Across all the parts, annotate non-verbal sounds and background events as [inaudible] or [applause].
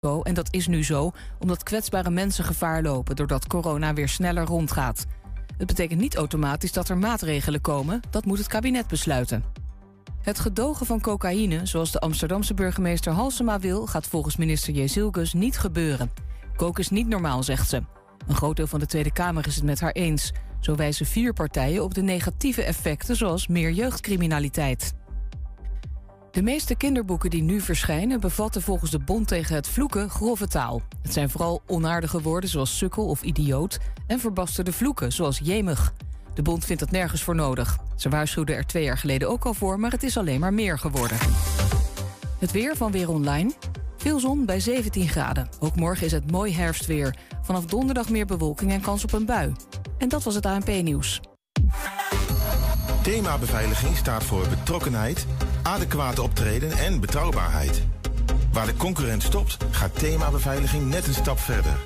En dat is nu zo, omdat kwetsbare mensen gevaar lopen doordat corona weer sneller rondgaat. Het betekent niet automatisch dat er maatregelen komen, dat moet het kabinet besluiten. Het gedogen van cocaïne, zoals de Amsterdamse burgemeester Halsema wil, gaat volgens minister Jezilgus niet gebeuren. Kook is niet normaal, zegt ze. Een groot deel van de Tweede Kamer is het met haar eens. Zo wijzen vier partijen op de negatieve effecten, zoals meer jeugdcriminaliteit. De meeste kinderboeken die nu verschijnen bevatten volgens de Bond tegen het Vloeken grove taal. Het zijn vooral onaardige woorden zoals sukkel of idioot en verbasterde vloeken zoals jemig. De bond vindt dat nergens voor nodig. Ze waarschuwden er twee jaar geleden ook al voor, maar het is alleen maar meer geworden. Het weer van Weer Online. Veel zon bij 17 graden. Ook morgen is het mooi herfstweer. Vanaf donderdag meer bewolking en kans op een bui. En dat was het ANP-nieuws. Thema beveiliging staat voor betrokkenheid, adequate optreden en betrouwbaarheid. Waar de concurrent stopt, gaat thema beveiliging net een stap verder.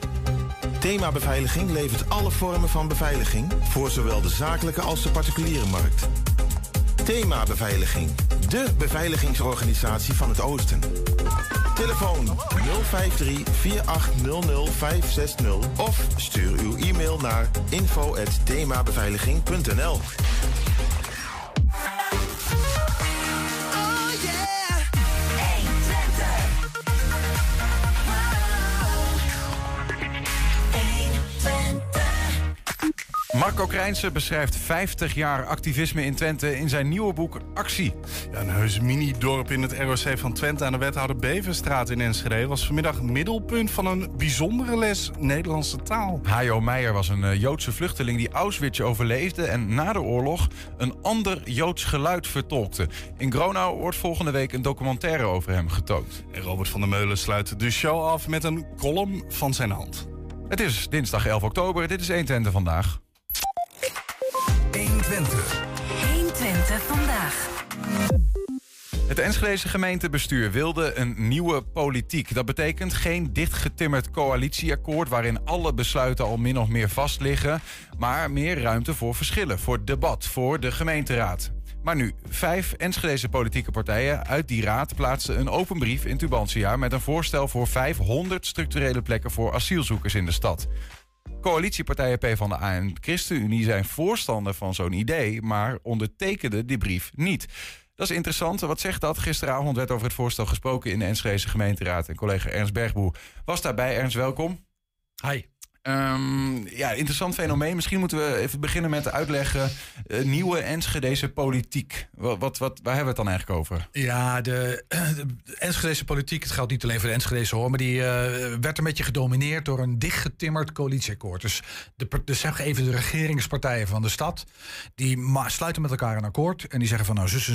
Thema Beveiliging levert alle vormen van beveiliging voor zowel de zakelijke als de particuliere markt. Thema Beveiliging, de beveiligingsorganisatie van het Oosten. Telefoon 053-4800-560 of stuur uw e-mail naar info.themabeveiliging.nl. Marco Krijnsen beschrijft 50 jaar activisme in Twente in zijn nieuwe boek Actie. Ja, een heus mini-dorp in het ROC van Twente aan de wethouder Beverstraat in Enschede... was vanmiddag middelpunt van een bijzondere les Nederlandse taal. Hajo Meijer was een eh, Joodse vluchteling die Auschwitz overleefde... en na de oorlog een ander Joods geluid vertolkte. In Gronau wordt volgende week een documentaire over hem getoond. En Robert van der Meulen sluit de show af met een column van zijn hand. Het is dinsdag 11 oktober, dit is 1 Twente vandaag. 120. 120 vandaag. Het Enschedese gemeentebestuur wilde een nieuwe politiek. Dat betekent geen dichtgetimmerd coalitieakkoord waarin alle besluiten al min of meer vast liggen, maar meer ruimte voor verschillen, voor debat, voor de gemeenteraad. Maar nu, vijf Enschedese politieke partijen uit die raad plaatsten een open brief in Tubantia met een voorstel voor 500 structurele plekken voor asielzoekers in de stad. Coalitiepartijen PvdA en ChristenUnie zijn voorstander van zo'n idee, maar ondertekenden die brief niet. Dat is interessant. Wat zegt dat? Gisteravond werd over het voorstel gesproken in de Enschedese gemeenteraad. En collega Ernst Bergboe was daarbij. Ernst, welkom. Hi. Um, ja, interessant fenomeen. Misschien moeten we even beginnen met uitleggen. Uh, nieuwe Enschedese politiek. Wat, wat, waar hebben we het dan eigenlijk over? Ja, de, [clears throat] de Enschedese politiek, het geldt niet alleen voor de Enschedese hoor, maar die uh, werd een beetje gedomineerd door een dichtgetimmerd coalitieakkoord. Dus, de, dus zeg even de regeringspartijen van de stad, die sluiten met elkaar een akkoord en die zeggen van nou zo,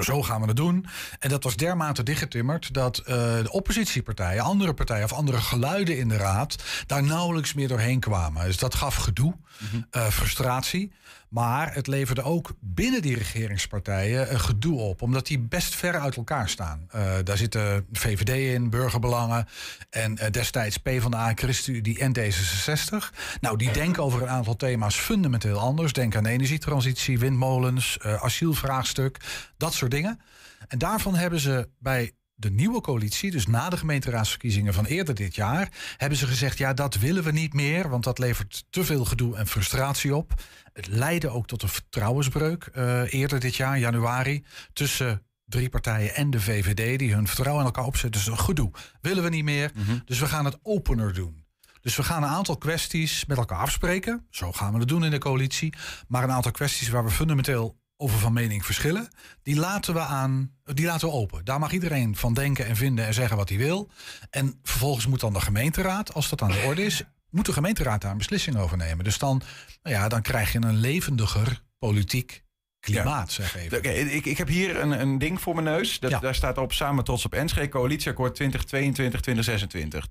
zo, gaan we het doen. En dat was dermate dichtgetimmerd dat uh, de oppositiepartijen, andere partijen of andere geluiden in de raad daar nauwelijks meer doorheen kwamen. Dus dat gaf gedoe, mm -hmm. frustratie. Maar het leverde ook binnen die regeringspartijen een gedoe op. Omdat die best ver uit elkaar staan. Uh, daar zitten VVD in, burgerbelangen. En uh, destijds PvdA, ChristenUnie en D66. Nou, die denken over een aantal thema's fundamenteel anders. Denk aan energietransitie, windmolens, asielvraagstuk. Dat soort dingen. En daarvan hebben ze bij de nieuwe coalitie, dus na de gemeenteraadsverkiezingen van eerder dit jaar, hebben ze gezegd: ja, dat willen we niet meer, want dat levert te veel gedoe en frustratie op. Het leidde ook tot een vertrouwensbreuk uh, eerder dit jaar, januari, tussen drie partijen en de VVD, die hun vertrouwen in elkaar opzetten. Dus een gedoe willen we niet meer, mm -hmm. dus we gaan het opener doen. Dus we gaan een aantal kwesties met elkaar afspreken. Zo gaan we het doen in de coalitie. Maar een aantal kwesties waar we fundamenteel over van mening verschillen, die laten we aan, die laten we open. Daar mag iedereen van denken en vinden en zeggen wat hij wil. En vervolgens moet dan de gemeenteraad, als dat aan de orde is, moet de gemeenteraad daar een beslissing over nemen. Dus dan, nou ja, dan krijg je een levendiger politiek klimaat, ja. zeg even. Okay, ik, ik heb hier een, een ding voor mijn neus. Dat, ja. Daar staat op Samen Trots op Enschede, coalitieakkoord 2022-2026.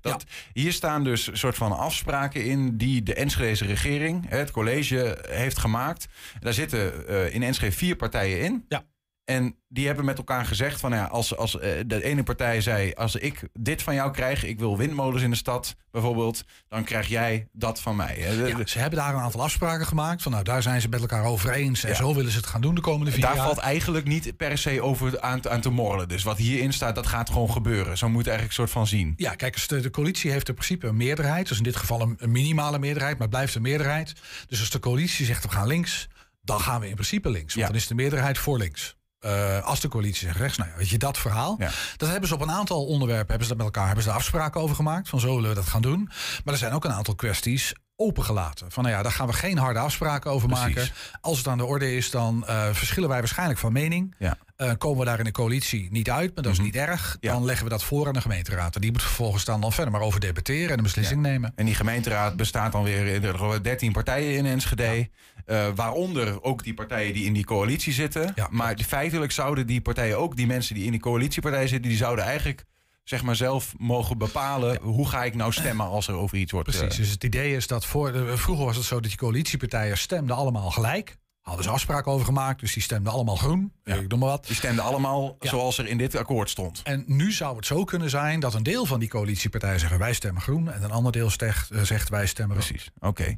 Dat ja. Hier staan dus soort van afspraken in die de Enschedese regering, het college, heeft gemaakt. Daar zitten uh, in Enschede vier partijen in. Ja. En die hebben met elkaar gezegd van nou ja, als, als eh, de ene partij zei, als ik dit van jou krijg, ik wil windmolens in de stad bijvoorbeeld, dan krijg jij dat van mij. Ja, ze hebben daar een aantal afspraken gemaakt. Van, nou, daar zijn ze met elkaar over eens. En Ja. zo willen ze het gaan doen de komende vier daar jaar. valt eigenlijk niet per se over aan, te- aan te morrelen. Dus wat hierin staat, dat gaat gewoon gebeuren. Zo moet je eigenlijk soort van zien. Ja, kijk, de, de coalitie heeft in principe een meerderheid. Dus in dit geval een, een minimale meerderheid, maar blijft een meerderheid. Dus als de coalitie zegt we gaan links, dan gaan we in principe links. Want Ja. dan is de meerderheid voor links. Eh, als de coalitie zegt rechts, nou ja, weet je, dat verhaal. Ja. Dat hebben ze op een aantal onderwerpen, hebben ze dat met elkaar, hebben ze daar afspraken over gemaakt. Van zo willen we dat gaan doen. Maar er zijn ook een aantal kwesties opengelaten. Van nou ja, daar gaan we geen harde afspraken over Precies. maken. Als het aan de orde is, dan eh, verschillen wij waarschijnlijk van mening. Ja. Eh, komen we daar in de coalitie niet uit, maar dat is niet erg. Ja. Dan leggen we dat voor aan de gemeenteraad. En die moet vervolgens dan, dan verder maar over debatteren en een beslissing nemen. En die gemeenteraad bestaat dan weer in de 13 partijen in Enschede. eh, waaronder ook die partijen die in die coalitie zitten. Maar feitelijk zouden die partijen ook, die mensen die in die coalitiepartij zitten, die zouden eigenlijk zeg maar zelf mogen bepalen hoe ga ik nou stemmen als er over iets wordt. Precies. eh, Dus het idee is dat voor, de- vroeger was het zo dat die coalitiepartijen stemden allemaal gelijk. Hadden ze afspraken over gemaakt, dus die stemden allemaal groen. Ja. Ik noem maar wat. die stemden allemaal Ja. zoals er in dit akkoord stond. En nu zou het zo kunnen zijn dat een deel van die coalitiepartijen zeggen wij stemmen groen. En een ander deel zegt, eh, zegt wij stemmen. Precies, oké.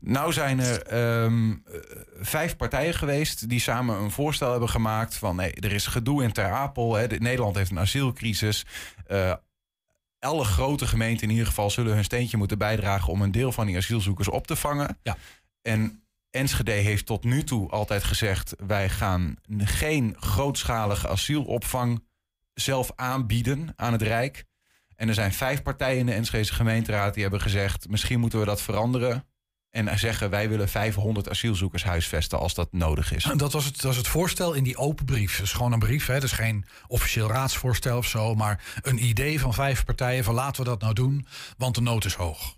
Nou zijn er ehm, eh, vijf partijen geweest die samen een voorstel hebben gemaakt van nee, er is gedoe in Ter Apel. Hè, de- Nederland heeft een asielcrisis. Eh, alle grote gemeenten in ieder geval zullen hun steentje moeten bijdragen om een deel van die asielzoekers op te vangen. Ja. En Enschede heeft tot nu toe altijd gezegd: wij gaan geen grootschalige asielopvang zelf aanbieden aan het Rijk. En er zijn vijf partijen in de Enschedese gemeenteraad die hebben gezegd: misschien moeten we dat veranderen. En zeggen wij willen 500 asielzoekers huisvesten als dat nodig is. Dat was, het, dat was het voorstel in die open brief. Dat is gewoon een brief, hè. dat is geen officieel raadsvoorstel of zo. Maar een idee van vijf partijen van laten we dat nou doen, want de nood is hoog.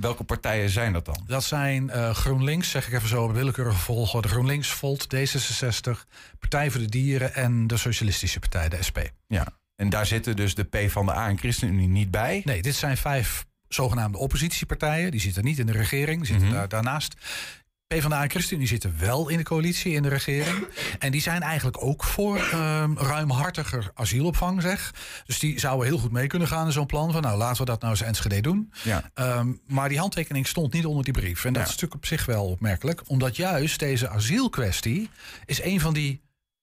Welke partijen zijn dat dan? Dat zijn eh, GroenLinks, zeg ik even zo op willekeurige volgorde. GroenLinks, Volt, D66, Partij voor de Dieren en de Socialistische Partij, de SP. Ja. En daar zitten dus de P van de A en ChristenUnie niet bij. Nee, dit zijn vijf zogenaamde oppositiepartijen. Die zitten niet in de regering, die zitten Mhm. daar, daarnaast. PvdA en ChristenUnie zitten wel in de coalitie, in de regering. En die zijn eigenlijk ook voor ehm, ruimhartiger asielopvang, zeg. Dus die zouden heel goed mee kunnen gaan in zo'n plan. Van nou, laten we dat nou eens Enschede doen. Ja. Ehm, maar die handtekening stond niet onder die brief. En dat Ja. is natuurlijk op zich wel opmerkelijk. Omdat juist deze asielkwestie is een van die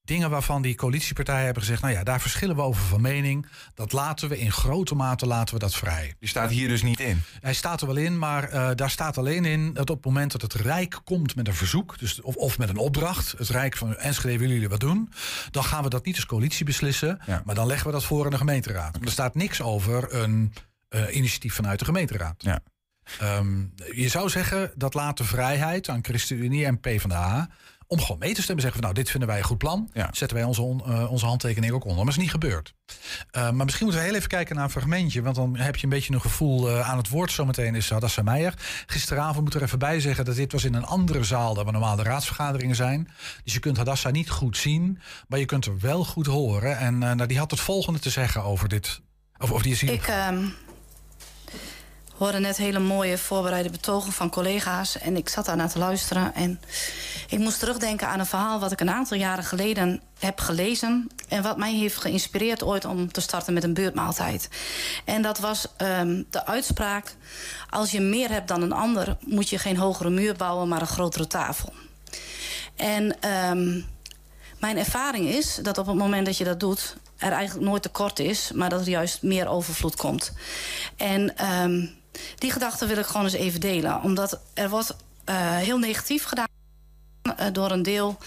dingen waarvan die coalitiepartijen hebben gezegd... nou ja, daar verschillen we over van mening. Dat laten we in grote mate laten we dat vrij. Die staat hier dus niet in. Hij staat er wel in, maar eh, daar staat alleen in... dat op het moment dat het Rijk komt met een verzoek... Dus, of, of met een opdracht, het Rijk van Enschede willen jullie wat doen... dan gaan we dat niet als coalitie beslissen... Ja. maar dan leggen we dat voor aan de gemeenteraad. Er staat niks over een eh, initiatief vanuit de gemeenteraad. Ja. Ehm, je zou zeggen, dat laat de vrijheid aan ChristenUnie en PvdA... om gewoon mee te stemmen. Zeggen van, nou, dit vinden wij een goed plan. Ja. Zetten wij onze, on- eh, onze handtekening ook onder. Maar dat is niet gebeurd. Eh, maar misschien moeten we heel even kijken naar een fragmentje. Want dan heb je een beetje een gevoel eh, aan het woord. Zometeen is Hadassa Meijer. Gisteravond moet er even bij zeggen dat dit was in een andere zaal... dan waar normaal de raadsvergaderingen zijn. Dus je kunt Hadassa niet goed zien. Maar je kunt er wel goed horen. En eh, nou, die had het volgende te zeggen over dit... Over, over die asiel. Ik ehm, hoorde net hele mooie voorbereide betogen van collega's. En ik zat daar naar te luisteren. En ik moest terugdenken aan een verhaal wat ik een aantal jaren geleden heb gelezen. En wat mij heeft geïnspireerd ooit om te starten met een beurtmaaltijd. En dat was ehm, de uitspraak: als je meer hebt dan een ander, moet je geen hogere muur bouwen, maar een grotere tafel. En ehm, mijn ervaring is dat op het moment dat je dat doet, er eigenlijk nooit tekort is, maar dat er juist meer overvloed komt. En ehm, die gedachte wil ik gewoon eens even delen, omdat er wordt eh, heel negatief gedaan eh, door een deel.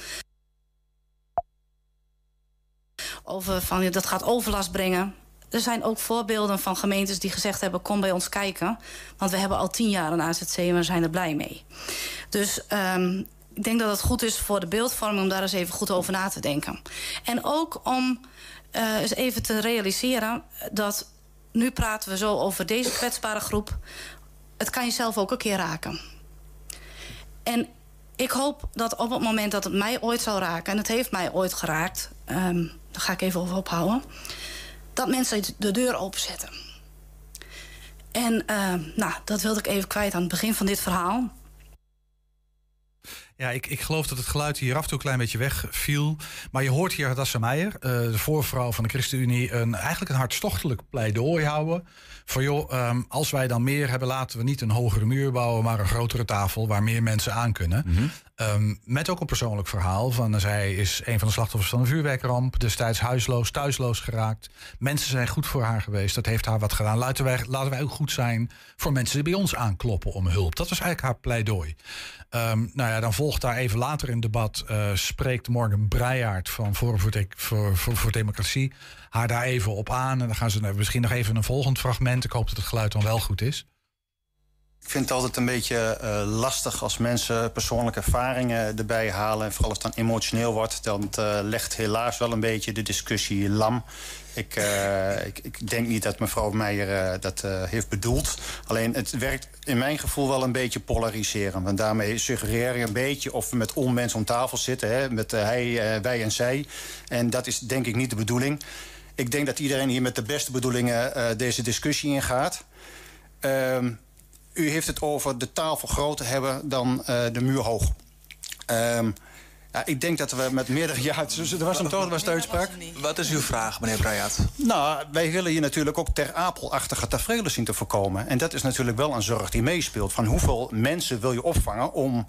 Over van dat gaat overlast brengen. Er zijn ook voorbeelden van gemeentes die gezegd hebben: kom bij ons kijken. Want we hebben al tien jaar een AZC en we zijn er blij mee. Dus ehm, ik denk dat het goed is voor de beeldvorming om daar eens even goed over na te denken. En ook om eh, eens even te realiseren dat nu praten we zo over deze kwetsbare groep. Het kan jezelf ook een keer raken. En ik hoop dat op het moment dat het mij ooit zal raken... en het heeft mij ooit geraakt, ehm daar ga ik even over ophouden... dat mensen de deur openzetten. En ehm, nou, dat wilde ik even kwijt aan het begin van dit verhaal. Ja, ik, ik geloof dat het geluid hier af en toe een klein beetje wegviel. Maar je hoort hier Hadassa Meijer, uh, de voorvrouw van de ChristenUnie, een, eigenlijk een hartstochtelijk pleidooi houden. Voor joh, um, als wij dan meer hebben, laten we niet een hogere muur bouwen, maar een grotere tafel waar meer mensen aan kunnen. -hmm. Um, met ook een persoonlijk verhaal. Van, zij is een van de slachtoffers van een vuurwerkramp, destijds huisloos, thuisloos geraakt. Mensen zijn goed voor haar geweest, dat heeft haar wat gedaan. Laten wij, laten wij ook goed zijn voor mensen die bij ons aankloppen om hulp. Dat was eigenlijk haar pleidooi. Um, nou ja, dan volgt daar even later in het debat... Uh, spreekt Morgan Breijaard van Forum voor, voor, voor, Democratie... haar daar even op aan. En dan gaan ze misschien nog even een volgend fragment. Ik hoop dat het geluid dan wel goed is. Ik vind het altijd een beetje uh, lastig als mensen persoonlijke ervaringen erbij halen. En vooral als het dan emotioneel wordt, dan uh, legt helaas wel een beetje de discussie lam. Ik, uh, ik, ik, denk niet dat mevrouw Meijer dat heeft bedoeld. Alleen het werkt in mijn gevoel wel een beetje polariserend. Want daarmee suggereer je een beetje of we met onmensen om tafel zitten. Hè, met hij, wij en zij. En dat is denk ik niet de bedoeling. Ik denk dat iedereen hier met de beste bedoelingen deze discussie ingaat. Ehm, u heeft het over de tafel groter hebben dan de muur hoog. Um, ja, ik denk dat we met meerdere... [laughs] Ja, er was een toch, was de uitspraak. Wat is uw vraag, meneer Brayat? Nou, wij willen hier natuurlijk ook ter apelachtige tafereelen zien te voorkomen. En dat is natuurlijk wel een zorg die meespeelt. Van hoeveel mensen wil je opvangen om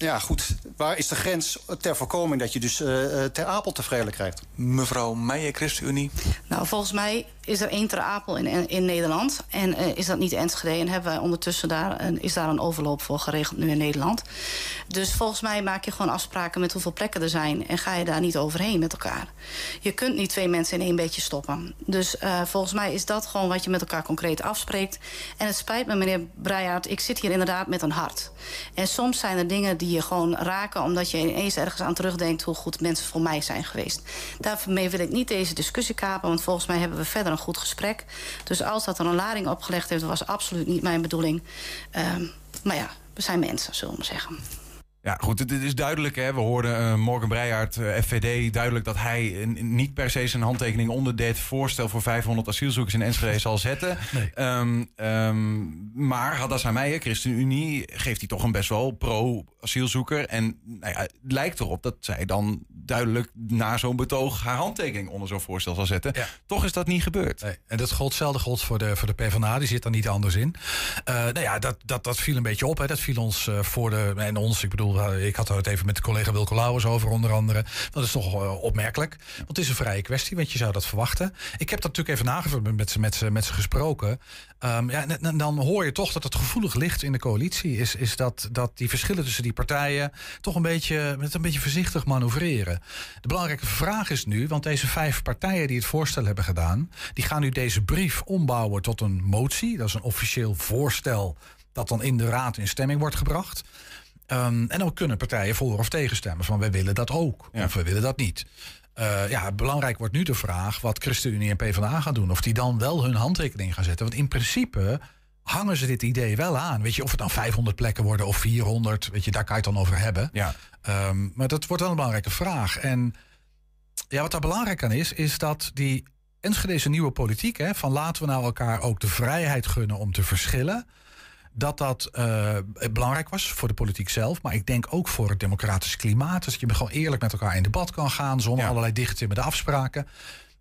ja, goed. Waar is de grens ter voorkoming dat je dus uh, ter apel tevreden krijgt? Mevrouw Meijer, ChristenUnie. Nou, volgens mij is er één ter apel in, in Nederland. En uh, is dat niet Enschede. En hebben wij ondertussen daar, een, is daar een overloop voor geregeld nu in Nederland. Dus volgens mij maak je gewoon afspraken met hoeveel plekken er zijn. En ga je daar niet overheen met elkaar. Je kunt niet twee mensen in één beetje stoppen. Dus uh, volgens mij is dat gewoon wat je met elkaar concreet afspreekt. En het spijt me, meneer Breijaard. Ik zit hier inderdaad met een hart. En soms zijn er dingen die je gewoon raken... omdat je ineens ergens aan terugdenkt... hoe goed mensen voor mij zijn geweest. Daarmee wil ik niet deze discussie kapen... want volgens mij hebben we verder een goed gesprek. Dus als dat er een lading opgelegd heeft... was absoluut niet mijn bedoeling. Um, maar ja, we zijn mensen, zullen we zeggen. Ja, goed, het is duidelijk. Hè? We hoorden uh, Morgan Breijaard, uh, FVD, duidelijk dat hij niet per se zijn handtekening onder dit voorstel voor 500 asielzoekers in Enschede zal zetten. [laughs] Nee. Um, um, maar Hadassa Meijer, ChristenUnie, geeft hij toch een best wel pro-asielzoeker. En nou ja, het lijkt erop dat zij dan duidelijk na zo'n betoog haar handtekening onder zo'n voorstel zal zetten. Ja. Toch is dat niet gebeurd. Nee. En dat gold hetzelfde gold voor de, voor de PvdA, die zit er niet anders in. Uh, nou ja, dat, dat, dat viel een beetje op. Hè. Dat viel ons voor de, en ons, ik bedoel ik had het even met de collega Wilco Lauwers over, onder andere. Dat is toch uh, opmerkelijk. Want het is een vrije kwestie, want je zou dat verwachten. Ik heb dat natuurlijk even nagevuld met ze, met met ze gesproken. Um, ja, en, dan hoor je toch dat het gevoelig ligt in de coalitie. Is, is dat, dat die verschillen tussen die partijen toch een beetje, met een beetje voorzichtig manoeuvreren. De belangrijke vraag is nu, want deze vijf partijen die het voorstel hebben gedaan, die gaan nu deze brief ombouwen tot een motie. Dat is een officieel voorstel dat dan in de raad in stemming wordt gebracht. Um, en dan kunnen partijen voor of tegenstemmen van wij willen dat ook ja. of we willen dat niet. Uh, ja, belangrijk wordt nu de vraag wat ChristenUnie en PvdA gaan doen. Of die dan wel hun handtekening gaan zetten. Want in principe hangen ze dit idee wel aan. Weet je, of het dan 500 plekken worden of 400, weet je, daar kan je het dan over hebben. Ja. Um, maar dat wordt wel een belangrijke vraag. En ja, wat daar belangrijk aan is, is dat die Enschedeze nieuwe politiek, hè, van laten we nou elkaar ook de vrijheid gunnen om te verschillen dat dat uh, belangrijk was voor de politiek zelf. Maar ik denk ook voor het democratisch klimaat. Dus dat je gewoon eerlijk met elkaar in debat kan gaan. Zonder ja. allerlei dichtgetimmerde afspraken.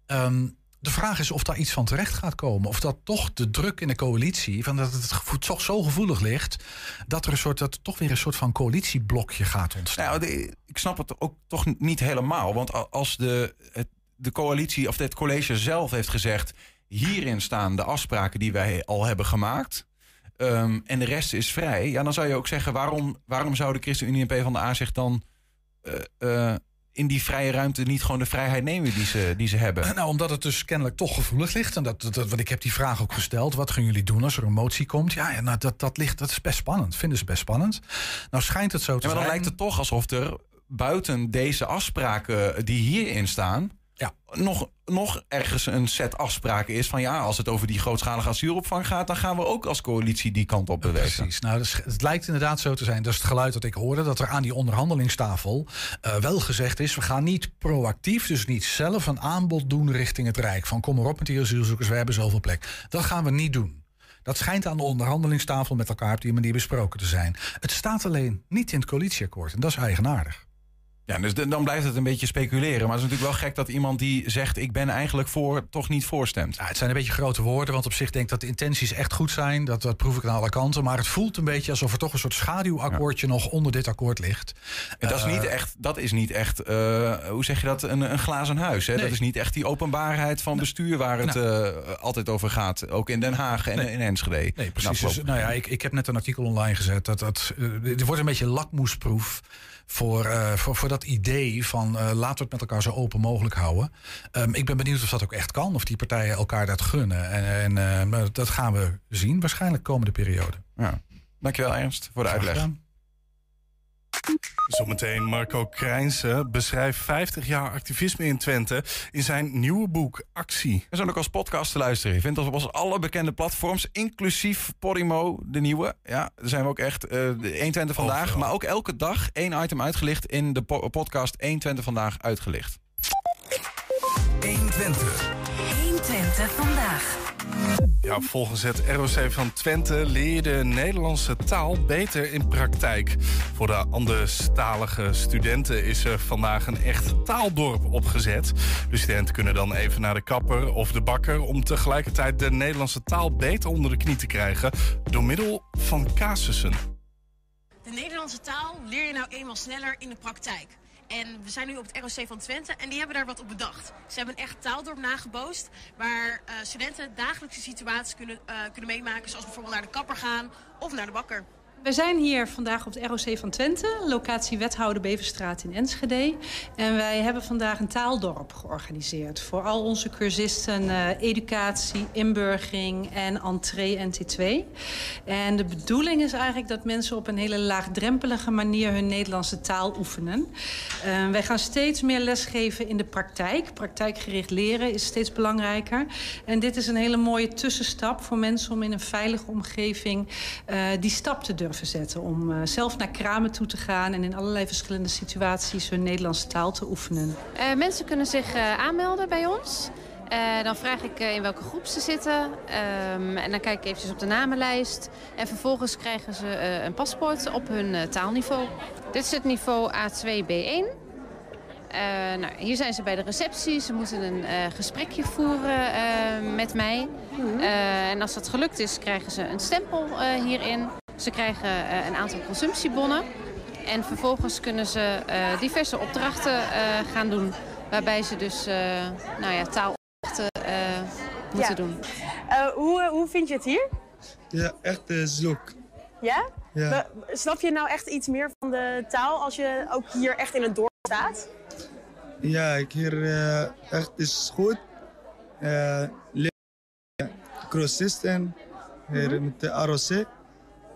Um, de vraag is of daar iets van terecht gaat komen. Of dat toch de druk in de coalitie, van dat het toch zo gevoelig ligt, dat er een soort, dat toch weer een soort van coalitieblokje gaat ontstaan. Nou, de, ik snap het ook toch niet helemaal. Want als de, de coalitie of het college zelf heeft gezegd. Hierin staan de afspraken die wij al hebben gemaakt. Um, en de rest is vrij. Ja, dan zou je ook zeggen, waarom, waarom zouden ChristenUnie en PvdA zich dan uh, uh, in die vrije ruimte niet gewoon de vrijheid nemen die ze, die ze hebben? Nou, omdat het dus kennelijk toch gevoelig ligt. En dat, dat, want ik heb die vraag ook gesteld. Wat gaan jullie doen als er een motie komt? Ja, ja nou, dat, dat, ligt, dat is best spannend. Vinden ze best spannend. Nou schijnt het zo te ja, maar dan zijn. lijkt het toch alsof er buiten deze afspraken die hierin staan ja. nog, nog ergens een set afspraken is van ja, als het over die grootschalige asielopvang gaat, dan gaan we ook als coalitie die kant op bewegen. Precies. Nou, dus, het lijkt inderdaad zo te zijn. Dat is het geluid dat ik hoorde, dat er aan die onderhandelingstafel uh, wel gezegd is: we gaan niet proactief, dus niet zelf een aanbod doen richting het Rijk. Van kom maar op met die asielzoekers, we hebben zoveel plek. Dat gaan we niet doen. Dat schijnt aan de onderhandelingstafel met elkaar op die manier besproken te zijn. Het staat alleen niet in het coalitieakkoord en dat is eigenaardig. Ja, dus dan blijft het een beetje speculeren. Maar het is natuurlijk wel gek dat iemand die zegt... ik ben eigenlijk voor, toch niet voorstemt. Ja, het zijn een beetje grote woorden, want op zich denk ik dat de intenties echt goed zijn. Dat, dat proef ik aan alle kanten. Maar het voelt een beetje alsof er toch een soort schaduwakkoordje nog onder dit akkoord ligt. En dat is niet Eh, echt, dat is niet echt eh, hoe zeg je dat, een, een glazen huis. Hè? Nee. Dat is niet echt die openbaarheid van bestuur waar het eh, altijd over gaat. Ook in Den Haag en in Enschede. Nee, precies. Nou, Dus, nou ja, ik, ik heb net een artikel online gezet. Dat, dat, eh, dit wordt een beetje lakmoesproef voor, eh, voor, voor dat idee van eh, laten we het met elkaar zo open mogelijk houden. Ehm, ik ben benieuwd of dat ook echt kan, of die partijen elkaar dat gunnen. En, en eh, dat gaan we zien, waarschijnlijk komende periode. Ja. Dankjewel Ernst voor de uitleg. Zometeen Marco Krijnsen beschrijft 50 jaar activisme in Twente in zijn nieuwe boek Actie. We zijn ook als podcast te luisteren. Je vindt ons op onze alle bekende platforms, inclusief Podimo, de nieuwe. Ja, daar zijn we ook echt eh, de 120 vandaag. Overal. Maar ook elke dag één item uitgelicht in de po- podcast 120 vandaag uitgelicht. 120 vandaag. Volgens het ROC van Twente leer de Nederlandse taal beter in praktijk. Voor de anderstalige studenten is er vandaag een echt taaldorp opgezet. De studenten kunnen dan even naar de kapper of de bakker... om tegelijkertijd de Nederlandse taal beter onder de knie te krijgen... door middel van casussen. De Nederlandse taal leer je nou eenmaal sneller in de praktijk. En we zijn nu op het ROC van Twente en die hebben daar wat op bedacht. Ze hebben een echt taaldorp nagebootst waar eh, studenten dagelijkse situaties kunnen, eh, kunnen meemaken. Zoals bijvoorbeeld naar de kapper gaan of naar de bakker. We zijn hier vandaag op het ROC van Twente, locatie Wethouder Beverstraat in Enschede. En wij hebben vandaag een taaldorp georganiseerd voor al onze cursisten eh, educatie, inburgering en entree en T2. En de bedoeling is eigenlijk dat mensen op een hele laagdrempelige manier hun Nederlandse taal oefenen. Eh, wij gaan steeds meer lesgeven in de praktijk. Praktijkgericht leren is steeds belangrijker. En dit is een hele mooie tussenstap voor mensen om in een veilige omgeving eh, die stap te durven zetten. Om eh, zelf naar kramen toe te gaan en in allerlei verschillende situaties hun Nederlandse taal te oefenen. Eh, mensen kunnen zich eh, aanmelden bij ons. Dan vraag ik in welke groep ze zitten. Ehm, en dan kijk ik eventjes op de namenlijst. En vervolgens krijgen ze een paspoort op hun taalniveau. Dit is het niveau A2-B1. Eh, nou, hier zijn ze bij de receptie. Ze moeten een gesprekje voeren met mij. Eh, en als dat gelukt is, krijgen ze een stempel hierin. Ze krijgen eh, een aantal consumptiebonnen. En vervolgens kunnen ze eh, diverse opdrachten eh, gaan doen. Waarbij ze dus eh, nou ja, taalopdrachten eh, moeten Ja. doen. Eh, hoe, hoe vind je het hier? Ja, echt uh, zoek. Ja? Ja. We- Snap je nou echt iets meer van de taal als je ook hier echt in het dorp staat? Ja, ik hier eh, echt is goed. Uh, Grossisten hier met de ROC.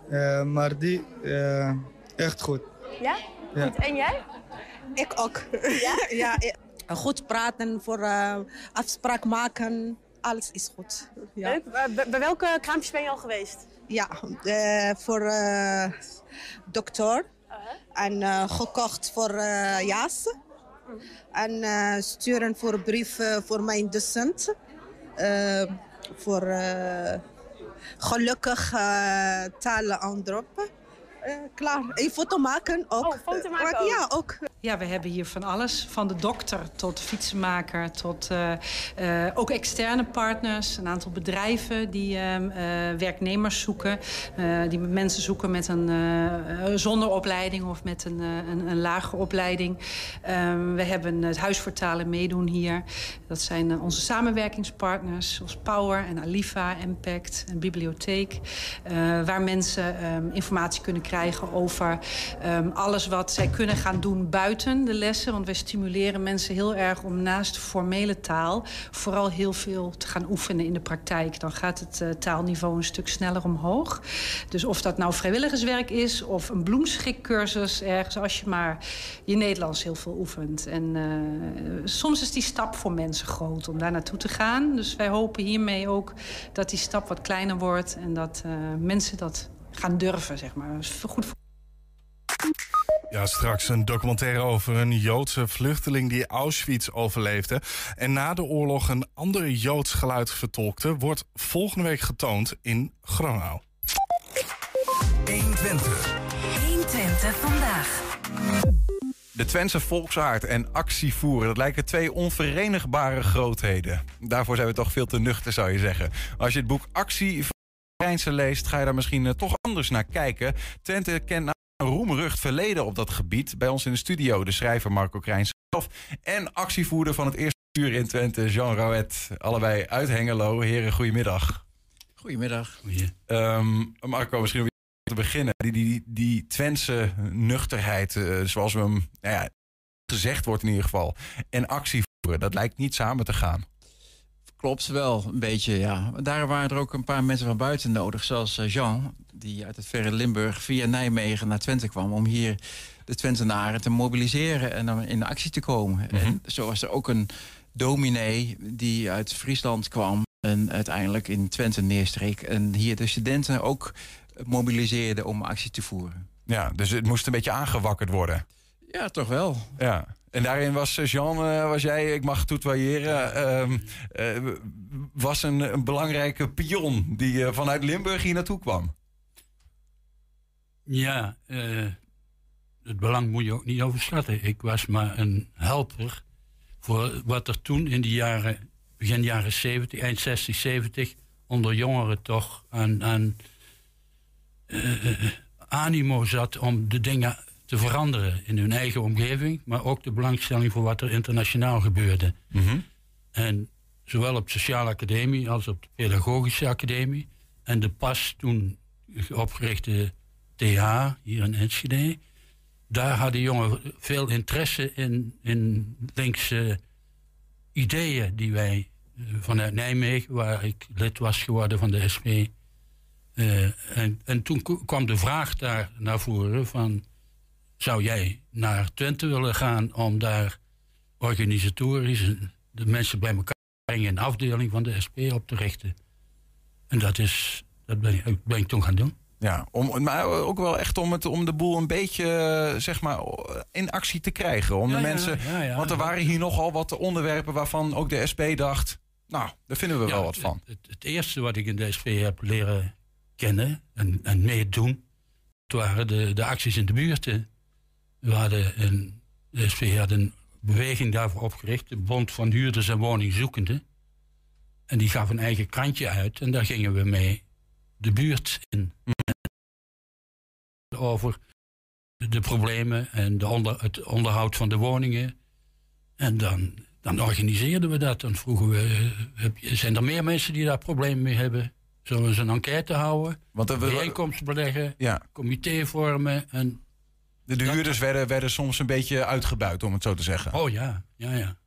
Eh, maar die eh, echt goed. Ja? Ja. Goed. En jij? Ik ook. Ja? [laughs] ja, goed praten, voor eh, afspraak maken, alles is goed. Ja, Leuk. Bij- bij welke kraampjes ben je al geweest? ja eh, voor eh, dokter. En eh, gekocht voor eh jas. En eh, sturen voor brieven voor mijn docent. Eh, voor eh, gelukkig eh, talen aandroppen. Eh, klaar. Een foto maken ook. Oh, foto maken ook? Ja, ook. Ja, we hebben hier van alles. Van de dokter tot fietsenmaker tot eh, eh, ook externe partners. Een aantal bedrijven die ehm, eh, werknemers zoeken. die mensen zoeken met een zonder opleiding of met een, een, een lage opleiding. Ehm, we hebben het Huis meedoen hier. Dat zijn onze samenwerkingspartners zoals Power en Alifa, Impact en Bibliotheek. waar mensen ehm, informatie kunnen krijgen over alles wat zij kunnen gaan doen buiten de lessen. Want wij stimuleren mensen heel erg om naast formele taal vooral heel veel te gaan oefenen in de praktijk. Dan gaat het eh, taalniveau een stuk sneller omhoog. Dus of dat nou vrijwilligerswerk is of een bloemschikcursus ergens, als je maar je Nederlands heel veel oefent. En eh, soms is die stap voor mensen groot om daar naartoe te gaan. Dus wij hopen hiermee ook dat die stap wat kleiner wordt en dat eh, mensen dat gaan durven, zeg maar. Voor Ja, straks een documentaire over een Joodse vluchteling die Auschwitz overleefde. En na de oorlog een ander Joods geluid vertolkte, wordt volgende week getoond in Gronau. 120. 120 vandaag. De Twentse volksaard en actievoeren, dat lijken twee onverenigbare grootheden. Daarvoor zijn we toch veel te nuchter, zou je zeggen. Als je het boek Actie van Rijnse leest, ga je daar misschien eh, toch anders naar kijken. Twente kent een roemrucht verleden op dat gebied. Bij ons in de studio de schrijver Marco Krijns zelf... en actievoerder van het eerste uur in Twente, Jean Rouet. Allebei uit Hengelo. Heren, goedemiddag. Goedemiddag. Ehm, Marco, misschien om te beginnen. Die, die, die Twentse nuchterheid, eh, zoals we hem nou ja, gezegd wordt in ieder geval... en actievoeren, dat lijkt niet samen te gaan. Klopt wel, een beetje, ja. Daar waren er ook een paar mensen van buiten nodig, zoals eh, Jean... die uit het verre Limburg via Nijmegen naar Twente kwam... om hier de Twentenaren te mobiliseren en dan in actie te komen. En zo was er ook een dominee die uit Friesland kwam... en uiteindelijk in Twente neerstreek. En hier de studenten ook mobiliseerden om actie te voeren. Ja, dus het moest een beetje aangewakkerd worden. Ja, toch wel. Ja. En daarin was eh, Jean, eh, was jij, ik mag toetoyeren, ehm, eh, was een, een belangrijke pion die vanuit Limburg hier naartoe kwam. Ja, het belang moet je ook niet overschatten. Ik was maar een helper voor wat er toen in de jaren, begin jaren 70, eind 60, 70, onder jongeren toch aan, animo zat om de dingen te veranderen in hun eigen omgeving, maar ook de belangstelling voor wat er internationaal gebeurde. En zowel op de sociale academie als op de pedagogische academie. En de pas toen opgerichte TH hier in Enschede. Daar hadden jongeren veel interesse in, in linkse ideeën die wij eh, vanuit Nijmegen, waar ik lid was geworden van de SP. eh, en, en toen kwam de vraag daar naar voren van... zou jij naar Twente willen gaan om daar organisatorisch de mensen bij elkaar te brengen... een afdeling van de SP op te richten? En dat, is, dat ben, ik, ben ik toen gaan doen. Ja, om, maar ook wel echt om, het, om de boel een beetje zeg maar, in actie te krijgen. Om Ja, de ja, mensen, ja, want er waren hier nogal wat onderwerpen waarvan ook de SP dacht... nou, daar vinden we wel wat van. Het, het eerste wat ik in de SP heb leren kennen en, en meedoen, waren de, de acties in de buurten. We hadden een, de SP had een beweging daarvoor opgericht, de Bond van Huurders en Woningzoekenden. En die gaf een eigen krantje uit en daar gingen we mee de buurt in. Over de problemen en de onder, het onderhoud van de woningen. En dan, dan organiseerden we dat. Dan vroegen we, heb zijn er meer mensen die daar problemen mee hebben? Zullen we eens een enquête houden? Want we- bijeenkomst beleggen, Ja. comité vormen. En De, de huurders werden, werden soms een beetje uitgebuit, om het zo te zeggen. Oh ja, ja, ja.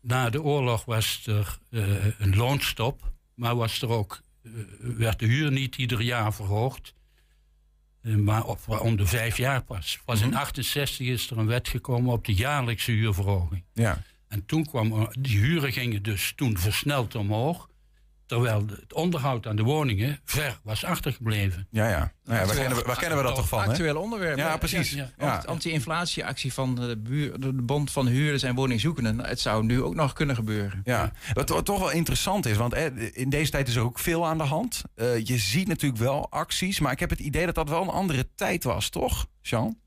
Na de oorlog was er eh, een loonstop, maar was er ook, eh, werd de huur niet ieder jaar verhoogd, eh, maar op, om de vijf jaar pas. Pas in 68 is er een wet gekomen op de jaarlijkse huurverhoging. Ja. En toen kwam, die huren gingen dus toen versneld omhoog, terwijl het onderhoud aan de woningen ver was achtergebleven. Ja, ja. Nou ja waar, kennen we, waar kennen we dat toch van? hè? Actueel onderwerp. Ja, hè? precies. Ja, Ja. Anti- Anti-inflatieactie van de, buur, de Bond van Huurders en Woningzoekenden. Het zou nu ook nog kunnen gebeuren. Ja, wat, wat toch wel interessant is, want in deze tijd is er ook veel aan de hand. Eh, je ziet natuurlijk wel acties, maar ik heb het idee dat dat wel een andere tijd was, toch, Jean?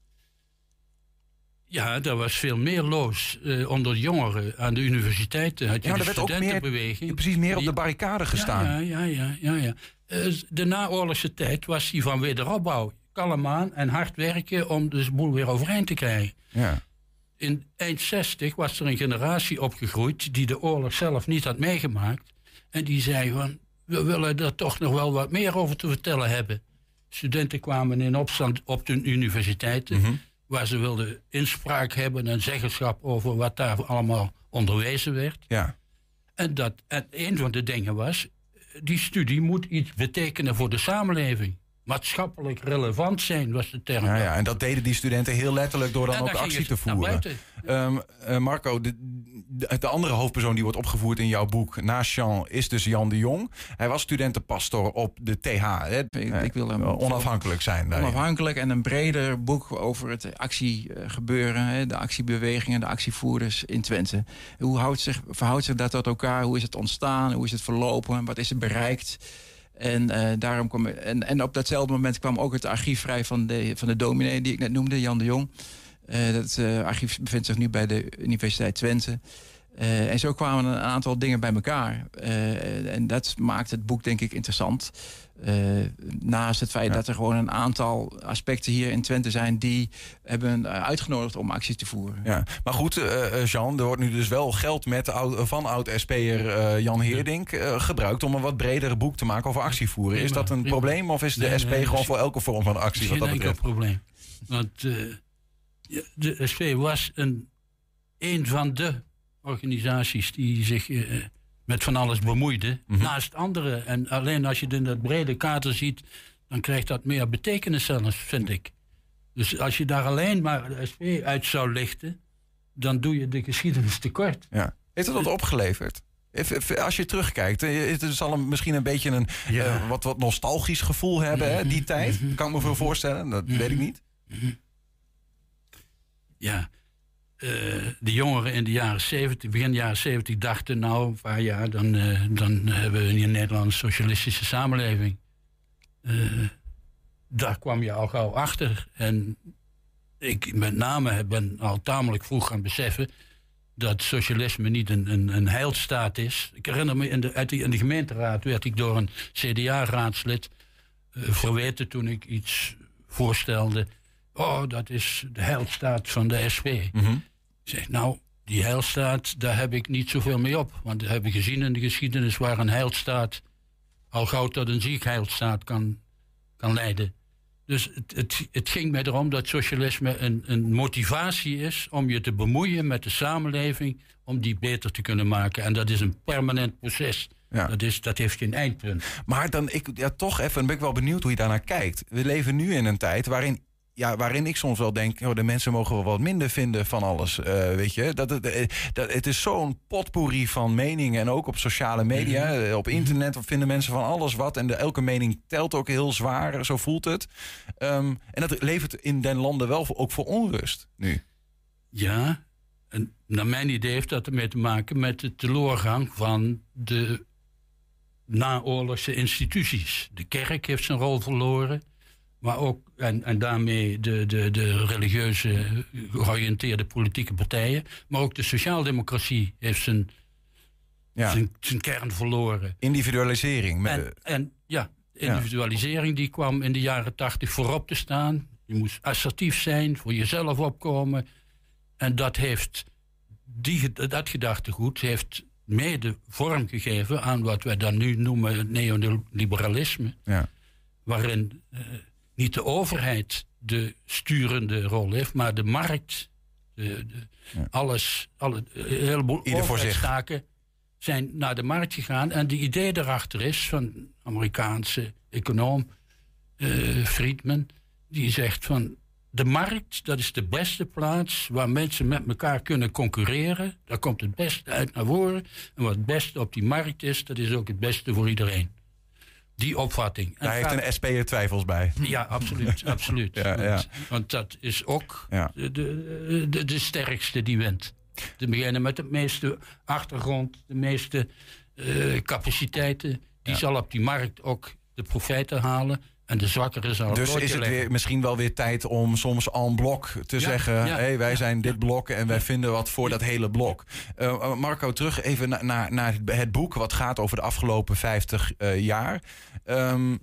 Ja, er was veel meer los eh, onder jongeren aan de universiteiten. Had je Ja, de er werd ook meer- studentenbeweging. precies meer op de barricade gestaan. Ja, ja, ja. ja, ja. Eh, de naoorlogse tijd was die van wederopbouw. Kalm aan en hard werken om de boel weer overeind te krijgen. Ja. In eind 60 was er een generatie opgegroeid die de oorlog zelf niet had meegemaakt. En die zei van, we willen er toch nog wel wat meer over te vertellen hebben. Studenten kwamen in opstand op de universiteiten, waar ze wilden inspraak hebben en zeggenschap over wat daar allemaal onderwezen werd. Ja. En, dat, en een van de dingen was, die studie moet iets betekenen voor de samenleving. Maatschappelijk relevant zijn, was de term. Ja, ja, en dat deden die studenten heel letterlijk door dan En ook actie te voeren. Ehm, eh, Marco, de, de, de andere hoofdpersoon die wordt opgevoerd in jouw boek, naast Jean, is dus Jan de Jong. Hij was studentenpastor op de TH. Hè? Ik, ik wil hem Eh, onafhankelijk zijn. daarin. Onafhankelijk en een breder boek over het actiegebeuren, hè, de actiebewegingen, de actievoerders in Twente. Hoe houdt zich, verhoudt zich dat tot elkaar? Hoe is het ontstaan? Hoe is het verlopen? Wat is er bereikt? En, eh, daarom kwam, en, op datzelfde moment kwam ook het archief vrij van de, van de dominee die ik net noemde, Jan de Jong. Eh, dat eh, archief bevindt zich nu bij de Universiteit Twente. Eh, en zo kwamen een aantal dingen bij elkaar. Eh, en dat maakt het boek denk ik interessant. Eh, naast het feit dat er gewoon een aantal aspecten hier in Twente zijn... die hebben uitgenodigd om acties te voeren. Ja, maar goed, Jean, er wordt nu dus wel geld met oud- van oud-SP'er eh, Jan Heerdink gebruikt om een wat bredere boek te maken over actievoeren. Is dat een prima. probleem of is de Nee, SP nee, gewoon is- voor elke vorm van actie wat dat enkel betreft? probleem. Want eh, de SP was een, een van de organisaties die zich eh, met van alles bemoeiden. Mhm. Naast andere. En alleen als je het in dat brede kader ziet, dan krijgt dat meer betekenis zelfs, vind ik. Dus als je daar alleen maar de SP uit zou lichten, dan doe je de geschiedenis tekort. Ja. Heeft het wat opgeleverd? If- if- Als je terugkijkt, eh, het zal een, misschien een beetje een eh, wat, wat nostalgisch gevoel hebben, hè, die tijd. Kan ik me veel voorstellen, dat weet ik niet. Ja, eh, de jongeren in de jaren 70, begin jaren 70 dachten nou, een paar jaar, dan, eh, dan hebben we een socialistische samenleving. Eh, daar kwam je al gauw achter. En ik met name ben al tamelijk vroeg gaan beseffen dat socialisme niet een, een, een heilstaat is. Ik herinner me, in de, in de gemeenteraad werd ik door een CDA-raadslid verweten toen ik iets voorstelde. Oh, dat is de heilstaat van de SP. Mhm. Zeg, nou, die heilstaat, daar heb ik niet zoveel mee op. Want we hebben gezien in de geschiedenis waar een heilstaat al gauw tot een ziekheilstaat kan, kan leiden. Dus het, het, het ging mij erom dat socialisme een, een motivatie is om je te bemoeien met de samenleving, om die beter te kunnen maken. En dat is een permanent proces. Dat, is, dat heeft geen eindpunt. Maar dan, ik, ja, toch even, ben ik wel benieuwd hoe je daarnaar kijkt. We leven nu in een tijd waarin, ja, waarin ik soms wel denk... Oh, de mensen mogen wel wat minder vinden van alles, eh, weet je. Dat, het- eh, dat, het is zo'n potpourri van meningen. En ook op sociale media, Mhm. eh, op internet vinden mensen van alles wat. En de, elke mening telt ook heel zwaar, zo voelt het. Ehm, en dat levert in den landen wel ook voor onrust nu. Ja, en naar mijn idee heeft dat ermee te maken met de teleurgang van de naoorlogse instituties. De kerk heeft zijn rol verloren, maar ook, en, en daarmee de, de, de religieuze georiënteerde politieke partijen, maar ook de sociaaldemocratie heeft zijn, zijn, zijn kern verloren. Individualisering. Met, En, en ja, individualisering die kwam in de jaren tachtig voorop te staan. Je moest assertief zijn, voor jezelf opkomen. En dat heeft, die, dat gedachtegoed heeft mede vorm gegeven aan wat wij dan nu noemen het neoliberalisme. Ja. Waarin eh, niet de overheid de sturende rol heeft, maar de markt. De, de, Alles, alle, een heleboel overheidstaken zijn naar de markt gegaan. En de idee daarachter is van Amerikaanse econoom eh, Friedman, die zegt van de markt, dat is de beste plaats waar mensen met elkaar kunnen concurreren. Daar komt het beste uit naar voren. En wat het beste op die markt is, dat is ook het beste voor iedereen. Die opvatting. En Daar heeft een SP'er twijfels bij. ja, absoluut. [laughs] absoluut. Ja, want, ja. want dat is ook Ja. de, de, de, de sterkste die wint. Te beginnen met de meeste achtergrond, de meeste eh, capaciteiten. Die zal op die markt ook de profijten halen. En de zwakkere zal het Dus is het leggen. weer, misschien wel weer tijd om soms en blok te Ja, zeggen... ja, hey, wij ja, zijn dit blok en wij vinden wat voor dat hele blok. Eh, eh, Marco, terug even na- naar, naar het- het boek... wat gaat over de afgelopen 50 eh, jaar. Ehm,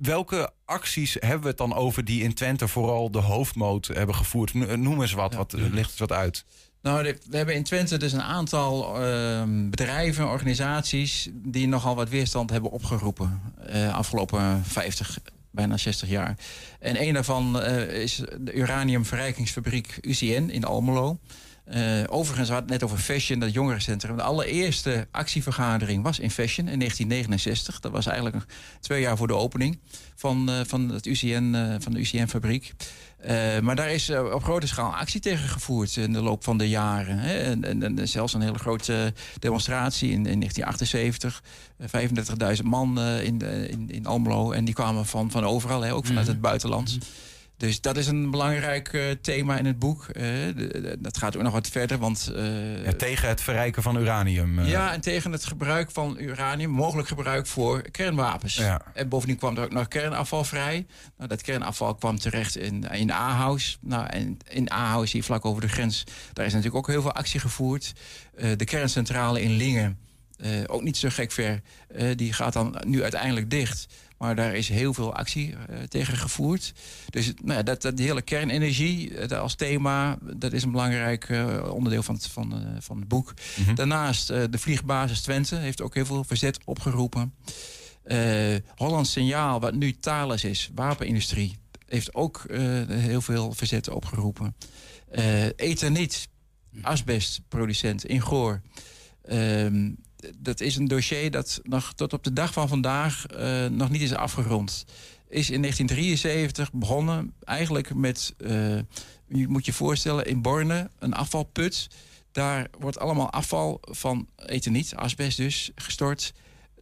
welke acties hebben we het dan over die in Twente... vooral de hoofdmoot hebben gevoerd? No- Noem eens wat, wat ligt eens wat uit. Nou, we hebben in Twente dus een aantal ehm, bedrijven, organisaties... die nogal wat weerstand hebben opgeroepen. eh afgelopen 50, bijna 60 jaar. En een daarvan eh, is de uraniumverrijkingsfabriek UCN in Almelo. Uh, overigens, we hadden het net over Fashion, dat jongerencentrum. De allereerste actievergadering was in Fashion in 1969. Dat was eigenlijk twee jaar voor de opening van, uh, van, het UCN, uh, van de UCN-fabriek. maar daar is op grote schaal actie tegen gevoerd in de loop van de jaren. Hè. En, en, en, zelfs een hele grote demonstratie in, in 1978. 35.000 man in, in, in Almelo. En die kwamen van, van overal, hè, ook vanuit mm. het buitenland. Mm. Dus dat is een belangrijk uh, thema in het boek. Uh, dat gaat ook nog wat verder, want... Uh, ja, tegen het verrijken van uranium. Ja, en tegen het gebruik van uranium, mogelijk gebruik voor kernwapens. Ja. En bovendien kwam er ook nog kernafval vrij. Nou, dat kernafval kwam terecht in, in Ahaus. Nou, en in Ahaus, hier vlak over de grens, daar is natuurlijk ook heel veel actie gevoerd. de kerncentrale in Lingen, ook niet zo gek ver, die gaat dan nu uiteindelijk dicht... Maar daar is heel veel actie uh, tegen gevoerd. Dus nou ja, dat, dat, die hele kernenergie uh, als thema... dat is een belangrijk uh, onderdeel van het, van, van het boek. Mm -hmm. Daarnaast de vliegbasis Twente heeft ook heel veel verzet opgeroepen. Hollands Signaal, wat nu Thales is, wapenindustrie... heeft ook heel veel verzet opgeroepen. Ethernet, asbestproducent in Goor... Ehm, dat is een dossier dat nog tot op de dag van vandaag uh, nog niet is afgerond. Is in 1973 begonnen eigenlijk met, uh, je moet je voorstellen, in Borne, een afvalput. Daar wordt allemaal afval van etherniet, asbest dus, gestort.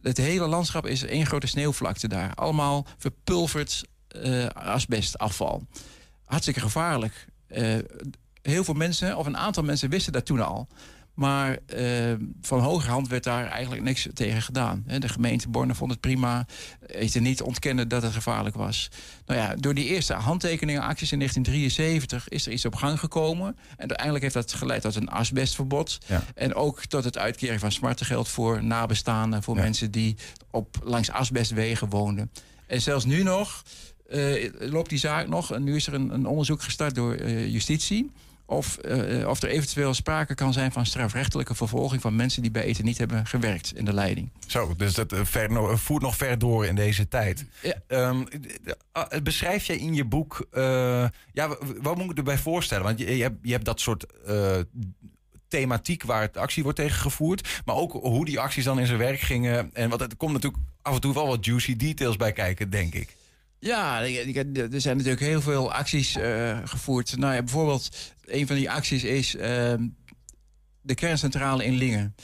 Het hele landschap is één grote sneeuwvlakte daar. Allemaal verpulverd uh, asbestafval. Hartstikke gevaarlijk. heel veel mensen, of een aantal mensen wisten dat toen al. Maar uh, van hogerhand werd daar eigenlijk niks tegen gedaan. De gemeente Borne vond het prima. Heeft niet ontkennen dat het gevaarlijk was. Nou ja, door die eerste handtekeningenacties in 1973 is er iets op gang gekomen. En uiteindelijk heeft dat geleid tot een asbestverbod. En ook tot het uitkeren van smartengeld voor nabestaanden. Voor mensen die op, langs asbestwegen woonden. En zelfs nu nog uh, loopt die zaak nog. En nu is er een, een onderzoek gestart door uh, justitie of, uh, of er eventueel sprake kan zijn van strafrechtelijke vervolging van mensen die bij eten niet hebben gewerkt in de leiding. Zo, dus dat uh, ver, voert nog ver door in deze tijd. Ja. Um, beschrijf jij in je boek, ja, wat moet ik erbij voorstellen? Want je, je, hebt, je hebt dat soort thematiek waar het actie wordt tegen gevoerd. Maar ook hoe die acties dan in zijn werk gingen. En wat, er komt natuurlijk af en toe wel wat juicy details bij kijken, denk ik. Ja, er zijn natuurlijk heel veel acties uh, gevoerd. Nou ja, bijvoorbeeld, een van die acties is uh, de kerncentrale in Lingen.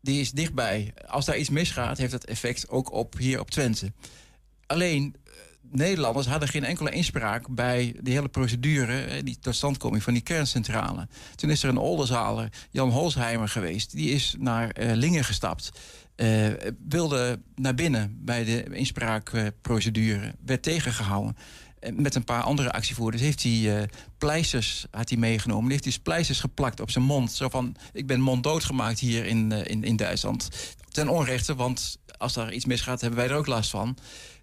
Die is dichtbij. Als daar iets misgaat, heeft dat effect ook op hier op Twente. Alleen, uh, Nederlanders hadden geen enkele inspraak bij die hele procedure, die totstandkoming van die kerncentrale. Toen is er een olderzaler, Jan Holsheimer, geweest. Die is naar Lingen gestapt. Uh, wilde naar binnen bij de inspraakprocedure. werd tegengehouden. Uh, met een paar andere actievoerders heeft hij uh, pleisters had hij meegenomen. heeft hij pleisters geplakt op zijn mond. Zo van, ik ben monddood gemaakt hier in, in, in Duitsland. Ten onrechte, want als er iets misgaat, hebben wij er ook last van.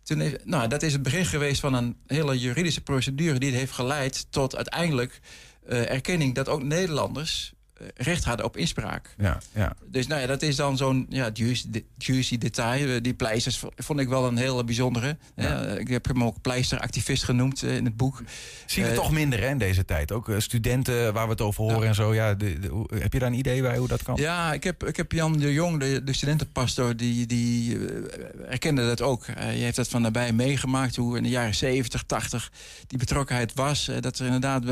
Toen nou, dat is het begin geweest van een hele juridische procedure... die heeft geleid tot uiteindelijk erkenning dat ook Nederlanders eh, recht hadden op inspraak. Ja, ja. Dus nou ja, dat is dan zo'n ja, juicy, juicy detail. Eh, die pleisters vond ik wel een hele bijzondere. Ja. ik heb hem ook pleisteractivist genoemd eh, in het boek. Zien we toch minder hè, in deze tijd? Ook studenten waar we het over horen en zo. Ja, de, heb je daar een idee bij hoe dat kan? Ja, ik heb, ik heb Jan de Jong, de, de studentenpastor, die, die erkende dat ook. Uh, je heeft dat van nabij meegemaakt, hoe in de jaren 70, 80 die betrokkenheid was. dat er inderdaad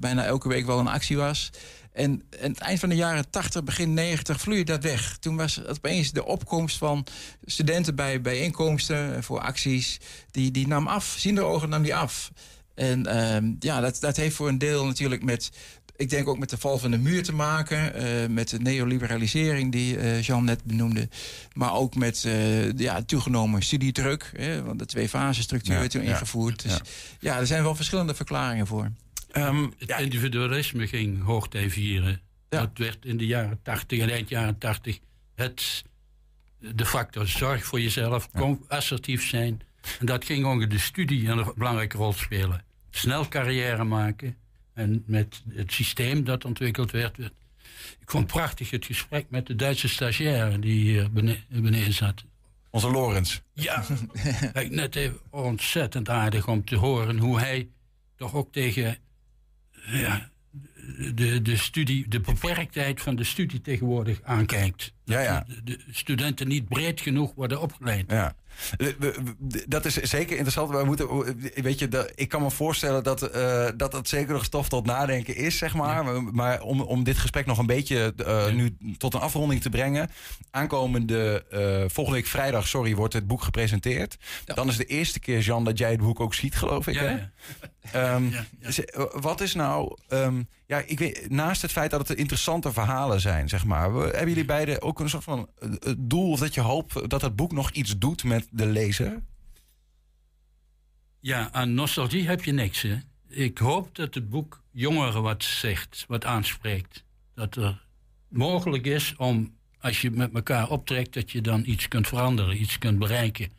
bijna elke week wel een actie was. En aan het eind van de jaren 80, begin 90 vloeide dat weg. Toen was het opeens de opkomst van studenten bij bijeenkomsten voor acties. Die, die nam af, zien de ogen nam die af. En uh, ja, dat, dat heeft voor een deel natuurlijk met ik denk ook met de val van de muur te maken. Uh, met de neoliberalisering die uh, Jean net benoemde. Maar ook met uh, ja, toegenomen studiedruk. Hè, want de twee fasenstructuur ja, toen ingevoerd. Dus ja, er zijn wel verschillende verklaringen voor. Um, het individualisme ging hoogtij vieren. Dat werd in de jaren 80 en eind jaren 80 het, de factor zorg voor jezelf, ja. assertief zijn. En dat ging onder de studie een belangrijke rol spelen. Snel carrière maken. En met het systeem dat ontwikkeld werd. Ik vond prachtig het gesprek met de Duitse stagiaire die hier beneden, zat. Onze Lorenz. Ja, [laughs] net even ontzettend aardig om te horen hoe hij toch ook tegen ja, de, de, studie, de beperktheid van de studie tegenwoordig aankijkt. Ja, ja. De, de studenten niet breed genoeg worden opgeleid. Ja. Dat is zeker interessant. We moeten, weet je, dat- ik kan me voorstellen dat, eh, dat het zeker nog stof tot nadenken is, zeg maar. Maar- Maar om, om dit gesprek nog een beetje eh, nu tot een afronding te brengen. Aankomende eh, volgende week vrijdag, sorry, wordt het boek gepresenteerd. Dan is de eerste keer, Jan, dat jij het boek ook ziet, geloof ik. Ja, ja. Ehm, eh, Wat is nou, ehm, ja, ik weet, naast het feit dat het interessante verhalen zijn, zeg maar, hebben jullie beiden ook een soort van eh, eh, doel of dat je hoopt dat het boek nog iets doet met de lezer? Ja, aan nostalgie heb je niks. Hè? Ik hoop dat het boek jongeren wat zegt, wat aanspreekt. Dat er mogelijk is om, als je met elkaar optrekt, dat je dan iets kunt veranderen, iets kunt bereiken.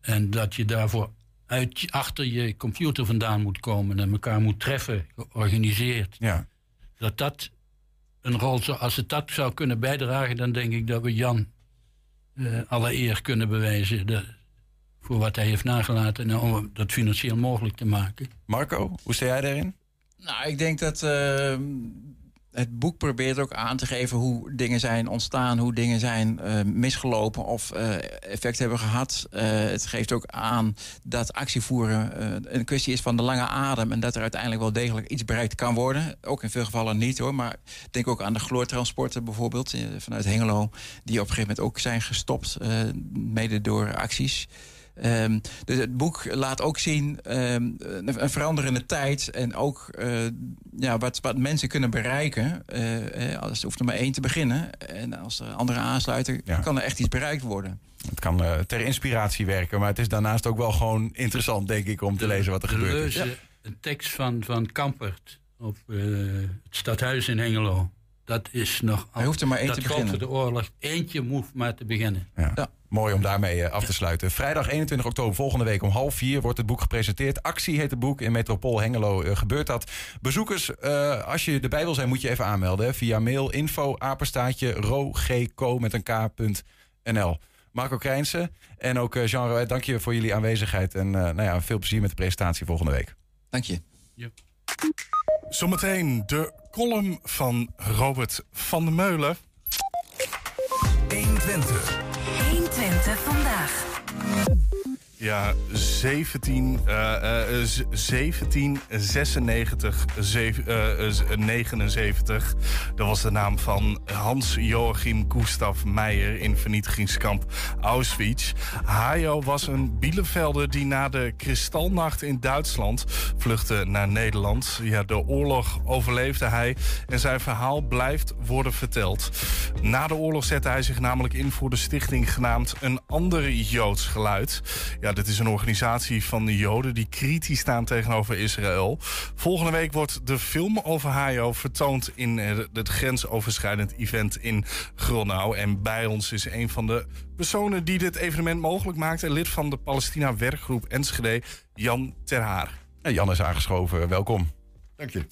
En dat je daarvoor uit, achter je computer vandaan moet komen en elkaar moet treffen, georganiseerd. Ja. Dat dat een rol zou, als het dat zou kunnen bijdragen, dan denk ik dat we Jan eh alle eer kunnen bewijzen. de- voor wat hij heeft nagelaten en om dat financieel mogelijk te maken. Marco, hoe sta jij daarin? Nou, ik denk dat eh, het boek probeert ook aan te geven hoe dingen zijn ontstaan, hoe dingen zijn eh, misgelopen of eh, effect hebben gehad. Eh, het geeft ook aan dat actievoeren een kwestie is van de lange adem en dat er uiteindelijk wel degelijk iets bereikt kan worden. Ook in veel gevallen niet hoor, maar denk ook aan de chloortransporten bijvoorbeeld vanuit Hengelo, die op een gegeven moment ook zijn gestopt, mede door acties. Ehm, dus het boek laat ook zien ehm, een, een veranderende tijd en ook eh, ja, wat, wat mensen kunnen bereiken. eh, eh, als, hoeft er maar één te beginnen. En als er anderen aansluiten, kan er echt iets bereikt worden. Het kan eh, ter inspiratie werken, maar het is daarnaast ook wel gewoon interessant, denk ik, om te lezen wat er gebeurt. een tekst van, van Kampert op eh, het stadhuis in Hengelo. Dat is nog... Hij hoeft er maar één te beginnen. de oorlog. Eentje moet maar te beginnen. Ja. Mooi om daarmee eh, af te sluiten. Vrijdag 21 oktober volgende week om half vier wordt het boek gepresenteerd. Actie heet het boek. In Metropool Hengelo eh, gebeurt dat. Bezoekers, eh, als je erbij wil zijn, moet je even aanmelden. hè, Via mail info apenstaatje rogco met een k.nl. Marco Krijnsen en ook Jean Rouet, dank je voor jullie aanwezigheid. En eh, nou ja, veel plezier met de presentatie volgende week. Dank je. Zometeen de column van Robert van der Meulen. 120. 120 vandaag. Ja, 17, eh, eh, z- 1796, zeven- eh, eh, 79. Dat was de naam van Hans-Joachim Gustav Meijer in vernietigingskamp Auschwitz. Hajo was een Bielevelder die na de Kristalnacht in Duitsland vluchtte naar Nederland. Ja, de oorlog overleefde hij en zijn verhaal blijft worden verteld. Na de oorlog zette hij zich namelijk in voor de stichting genaamd Een Ander Joods Geluid. Ja, dit is een organisatie van de Joden die kritisch staan tegenover Israël. Volgende week wordt de film over Hajo vertoond in eh, het grensoverschrijdend event in Gronau. En bij ons is een van de personen die dit evenement mogelijk maakt... en lid van de Palestina werkgroep Enschede, Jan Terhaar. Ja, Jan is aangeschoven, welkom. Dank je.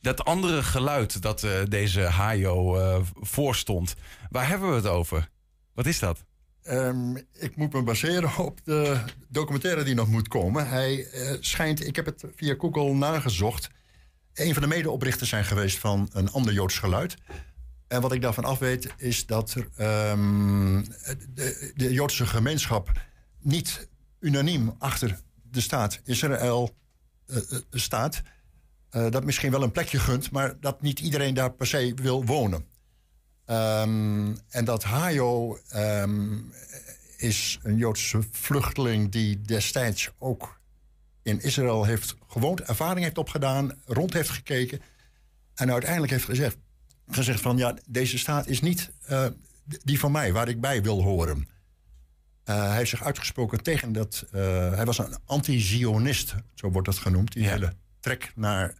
Dat andere geluid dat eh, deze Hajo eh, voorstond, waar hebben we het over? Wat is dat? Ehm, ik moet me baseren op de documentaire die nog moet komen. Hij eh, schijnt, ik heb het via Google nagezocht... een van de medeoprichters zijn geweest van een ander Joods geluid. En wat ik daarvan af weet, is dat er, ehm, de, de Joodse gemeenschap... niet unaniem achter de staat Israël eh, eh, staat. Dat misschien wel een plekje gunt, maar dat niet iedereen daar per se wil wonen. Ehm, en dat Hajo ehm, is een Joodse vluchteling die destijds ook in Israël heeft gewoond, ervaring heeft opgedaan, rond heeft gekeken en uiteindelijk heeft gezegd, gezegd van ja, deze staat is niet eh, die van mij, waar ik bij wil horen. Eh, hij heeft zich uitgesproken tegen dat. eh, hij was een anti-Zionist, zo wordt dat genoemd. Die hele trek naar.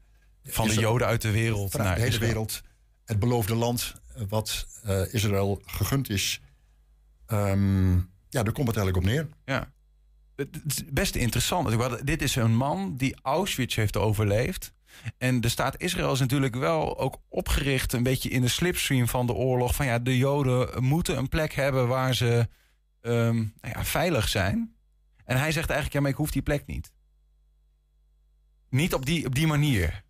Van de Joden uit de wereld naar de hele Israël. wereld. Het beloofde land wat eh, Israël gegund is. Ehm, ja, daar komt het eigenlijk op neer. Ja. Het is best interessant. Dit is een man die Auschwitz heeft overleefd. En de staat Israël is natuurlijk wel ook opgericht... een beetje in de slipstream van de oorlog... van ja, de Joden moeten een plek hebben waar ze ehm, nou ja, veilig zijn. En hij zegt eigenlijk, ja, maar ik hoef die plek niet. Niet op die, op die manier.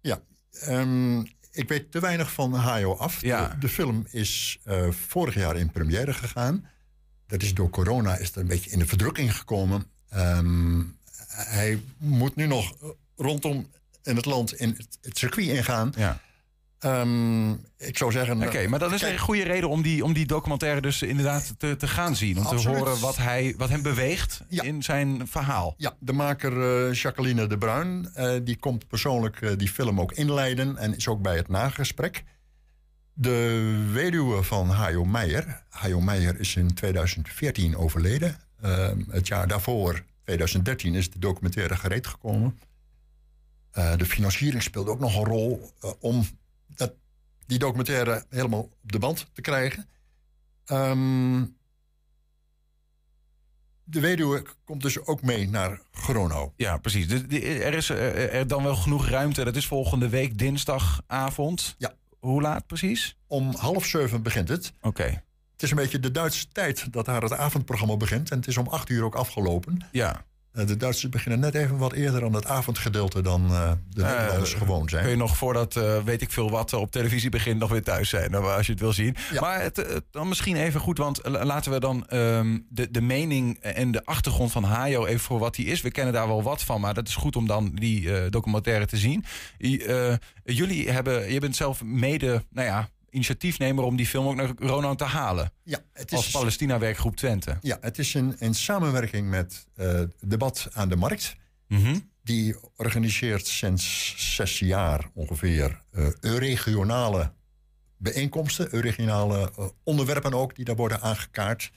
Ja, Ehm, ik weet te weinig van Hayo af. De, de film is eh, vorig jaar in première gegaan. Dat is door corona is er een beetje in de verdrukking gekomen. Ehm, hij moet nu nog rondom in het land in het, het circuit ingaan. Ja. Ehm, ik zou zeggen. Oké, maar dat is een goede reden om die, om die documentaire dus inderdaad te, te gaan zien. Om te horen wat, hij, wat hem beweegt in zijn verhaal. Ja, de maker uh, Jacqueline de Bruin, uh, die komt persoonlijk uh, die film ook inleiden en is ook bij het nagesprek. De weduwe van Hajo Meijer. Hajo Meijer is in 2014 overleden. Ehm, het jaar daarvoor, 2013, is de documentaire gereed gekomen. de financiering speelde ook nog een rol om die documentaire helemaal op de band te krijgen. Ehm, de weduwe komt dus ook mee naar Grono. Ja, precies. er is eh, er dan wel genoeg ruimte. Dat is volgende week dinsdagavond. Ja. Hoe laat precies? Om half zeven begint het. Oké. Het is een beetje de Duitse tijd dat daar het avondprogramma begint. En het is om acht uur ook afgelopen. Ja. Eh, de Duitsers beginnen net even wat eerder aan het avondgedeelte dan uh, de Nederlanders gewoon zijn. Kun je nog voordat uh, weet ik veel wat op televisie begint nog weer thuis zijn, als je het wil zien. Maar het, dan misschien even goed, want laten we dan um, de, de mening en de achtergrond van Hayo even voor wat hij is. We kennen daar wel wat van, maar dat is goed om dan die documentaire te zien. jullie hebben, je bent zelf mede, nou ja, initiatiefnemer om die film ook naar Ronald te halen. Ja, het is, als Palestina-werkgroep Twente. Ja, het is in, in samenwerking met uh, Debat aan de Markt. Mhm. Die organiseert sinds zes jaar ongeveer uh, regionale bijeenkomsten, regionale uh, onderwerpen ook, die daar worden aangekaart.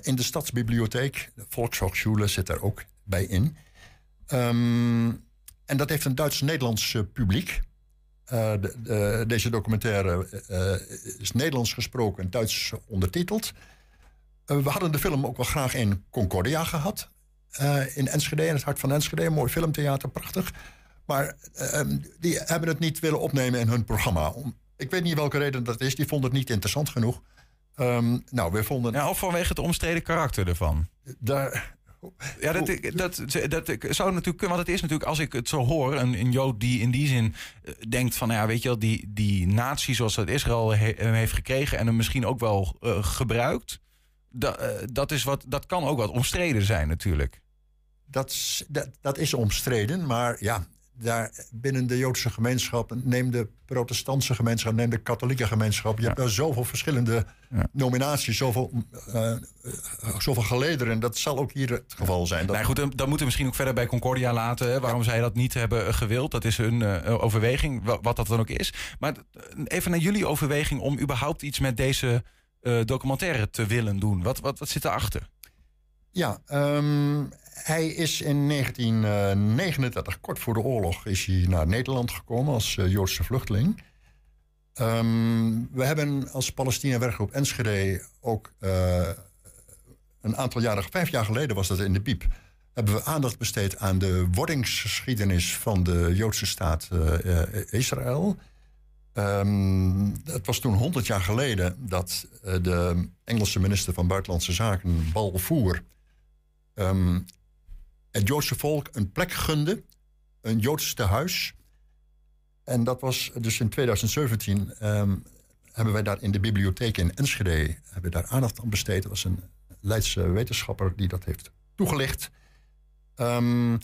in de Stadsbibliotheek, de Volkshochschule zit daar ook bij in. Um, en dat heeft een Duits-Nederlands publiek. Uh, de, de, deze documentaire uh, is Nederlands gesproken en Duits ondertiteld. Uh, we hadden de film ook wel graag in Concordia gehad. in Enschede, in het hart van Enschede. Mooi filmtheater, prachtig. Maar ehm, die hebben het niet willen opnemen in hun programma. Om, ik weet niet welke reden dat is. Die vonden het niet interessant genoeg. Um, nou, we vonden... Ja, of vanwege het omstreden karakter ervan. Daar, ja, dat, dat, dat, zou natuurlijk kunnen. Want het is natuurlijk, als ik het zo hoor, een, een Jood die in die zin eh, denkt van, nou ja, weet je wel, die, die natie zoals dat Israël heeft gekregen en hem misschien ook wel uh, gebruikt. Dat, uh, dat, is wat, dat kan ook wat omstreden zijn natuurlijk. Dat, dat, dat is omstreden, maar ja, daar binnen de Joodse gemeenschap, neem de protestantse gemeenschap, neem de katholieke gemeenschap. Je hebt er zoveel verschillende nominaties, zoveel, uh, zoveel gelederen. Dat zal ook hier het geval zijn. Dat... Nou goed, dan, moeten we misschien ook verder bij Concordia laten. Hè, waarom zij dat niet hebben gewild. Dat is hun uh, overweging, wat dat dan ook is. Maar even naar jullie overweging om überhaupt iets met deze documentaire te willen doen. Wat, wat, wat zit erachter? Ja, um, hij is in 1939, kort voor de oorlog, is hij naar Nederland gekomen als uh, Joodse vluchteling. Um, we hebben als Palestina-werkgroep Enschede ook uh, een aantal jaren, vijf jaar geleden was dat in de Piep, hebben we aandacht besteed aan de wordingsgeschiedenis van de Joodse staat uh, Israël. Um, het was toen 100 jaar geleden dat de Engelse minister van Buitenlandse Zaken, Balfour, um, het Joodse volk een plek gunde, een Joods tehuis. En dat was dus in 2017 um, hebben wij daar in de bibliotheek in Enschede hebben daar aandacht aan besteed. Dat was een Leidse wetenschapper die dat heeft toegelicht. Um,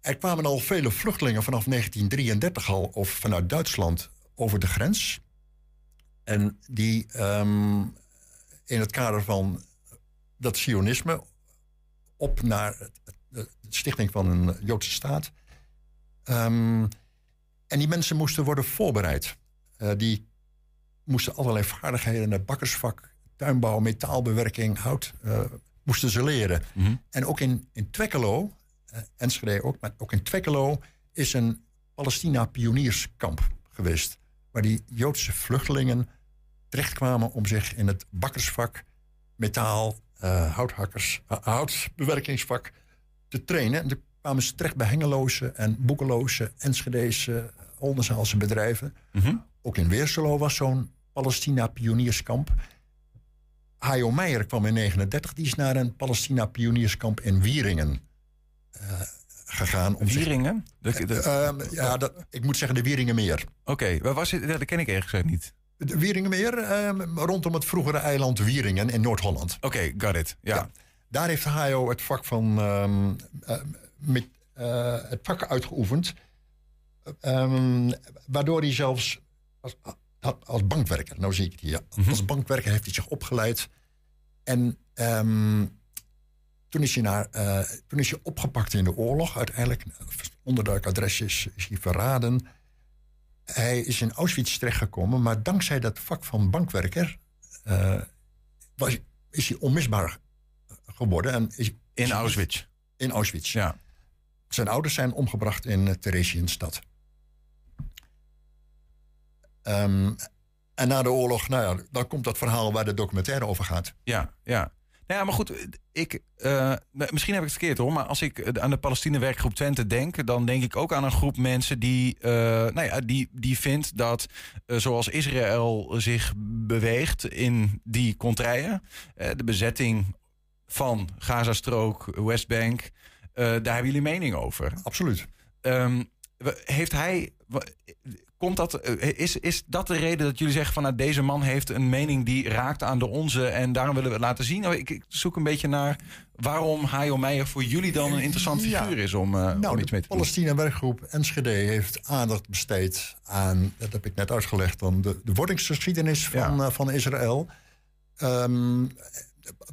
er kwamen al vele vluchtelingen vanaf 1933 al of vanuit Duitsland over de grens. En die um, in het kader van dat sionisme op naar de stichting van een Joodse staat. Um, en die mensen moesten worden voorbereid. Uh, die moesten allerlei vaardigheden, het bakkersvak, tuinbouw, metaalbewerking, hout, uh, moesten ze leren. Mm -hmm. En ook in, in Twekkelo, uh, Enschede ook, maar ook in Twekkelo is een Palestina-pionierskamp geweest. Waar die Joodse vluchtelingen terechtkwamen om zich in het bakkersvak, metaal, uh, houthakkers, uh, houtbewerkingsvak te trainen. En toen kwamen ze terecht bij Hengeloze en Boekeloze, Enschedese, Oldenzaalse bedrijven. Mm -hmm. Ook in Weerselo was zo'n Palestina-pionierskamp. Hajo Meijer kwam in 39, die is naar een Palestina-pionierskamp in Wieringen uh, gegaan. Om zich- Wieringen? De- de- Ehm, ja, dat, ik moet zeggen de Wieringenmeer. Oké, waar was het? Dat ken ik eerlijk gezegd niet. De Wieringenmeer, ehm, rondom het vroegere eiland Wieringen in Noord-Holland. Oké, got it. Ja. Daar heeft Hayo het vak van ehm, eh, met, eh, het vak uitgeoefend. Ehm, waardoor hij zelfs als, als- bankwerker, nou zie ik het hier, als bankwerker heeft hij zich opgeleid. En ehm, toen, is hij naar, eh, toen is hij opgepakt in de oorlog. Uiteindelijk, onderduikadres is, is hij verraden. Hij is in Auschwitz terechtgekomen, maar dankzij dat vak van bankwerker eh, was, is hij onmisbaar geworden. En is, In Auschwitz? In Auschwitz. Ja. Zijn ouders zijn omgebracht in uh, Theresienstadt. Ehm, en na de oorlog, nou ja, dan komt dat verhaal waar de documentaire over gaat. Ja, ja. Nou ja, maar goed, ik, eh, misschien heb ik het verkeerd hoor, maar als ik aan de Palestina-werkgroep Twente denk, dan denk ik ook aan een groep mensen die, eh, nou ja, die, die vindt dat eh, zoals Israël zich beweegt in die contraien, eh, de bezetting van Gazastrook, Westbank, eh, daar hebben jullie mening over. Absoluut. Ehm, heeft hij. Komt dat, eh, is, is dat de reden dat jullie zeggen van nou, deze man heeft een mening die raakt aan de onze en daarom willen we het laten zien? Nou, ik, ik zoek een beetje naar waarom Hajo Meijer voor jullie dan een interessant Ja. figuur is om, om Nou, iets mee de te doen. Palestina-werkgroep Enschede heeft aandacht besteed aan, dat heb ik net uitgelegd, dan de, de wordingsgeschiedenis van, eh, van Israël. Ehm,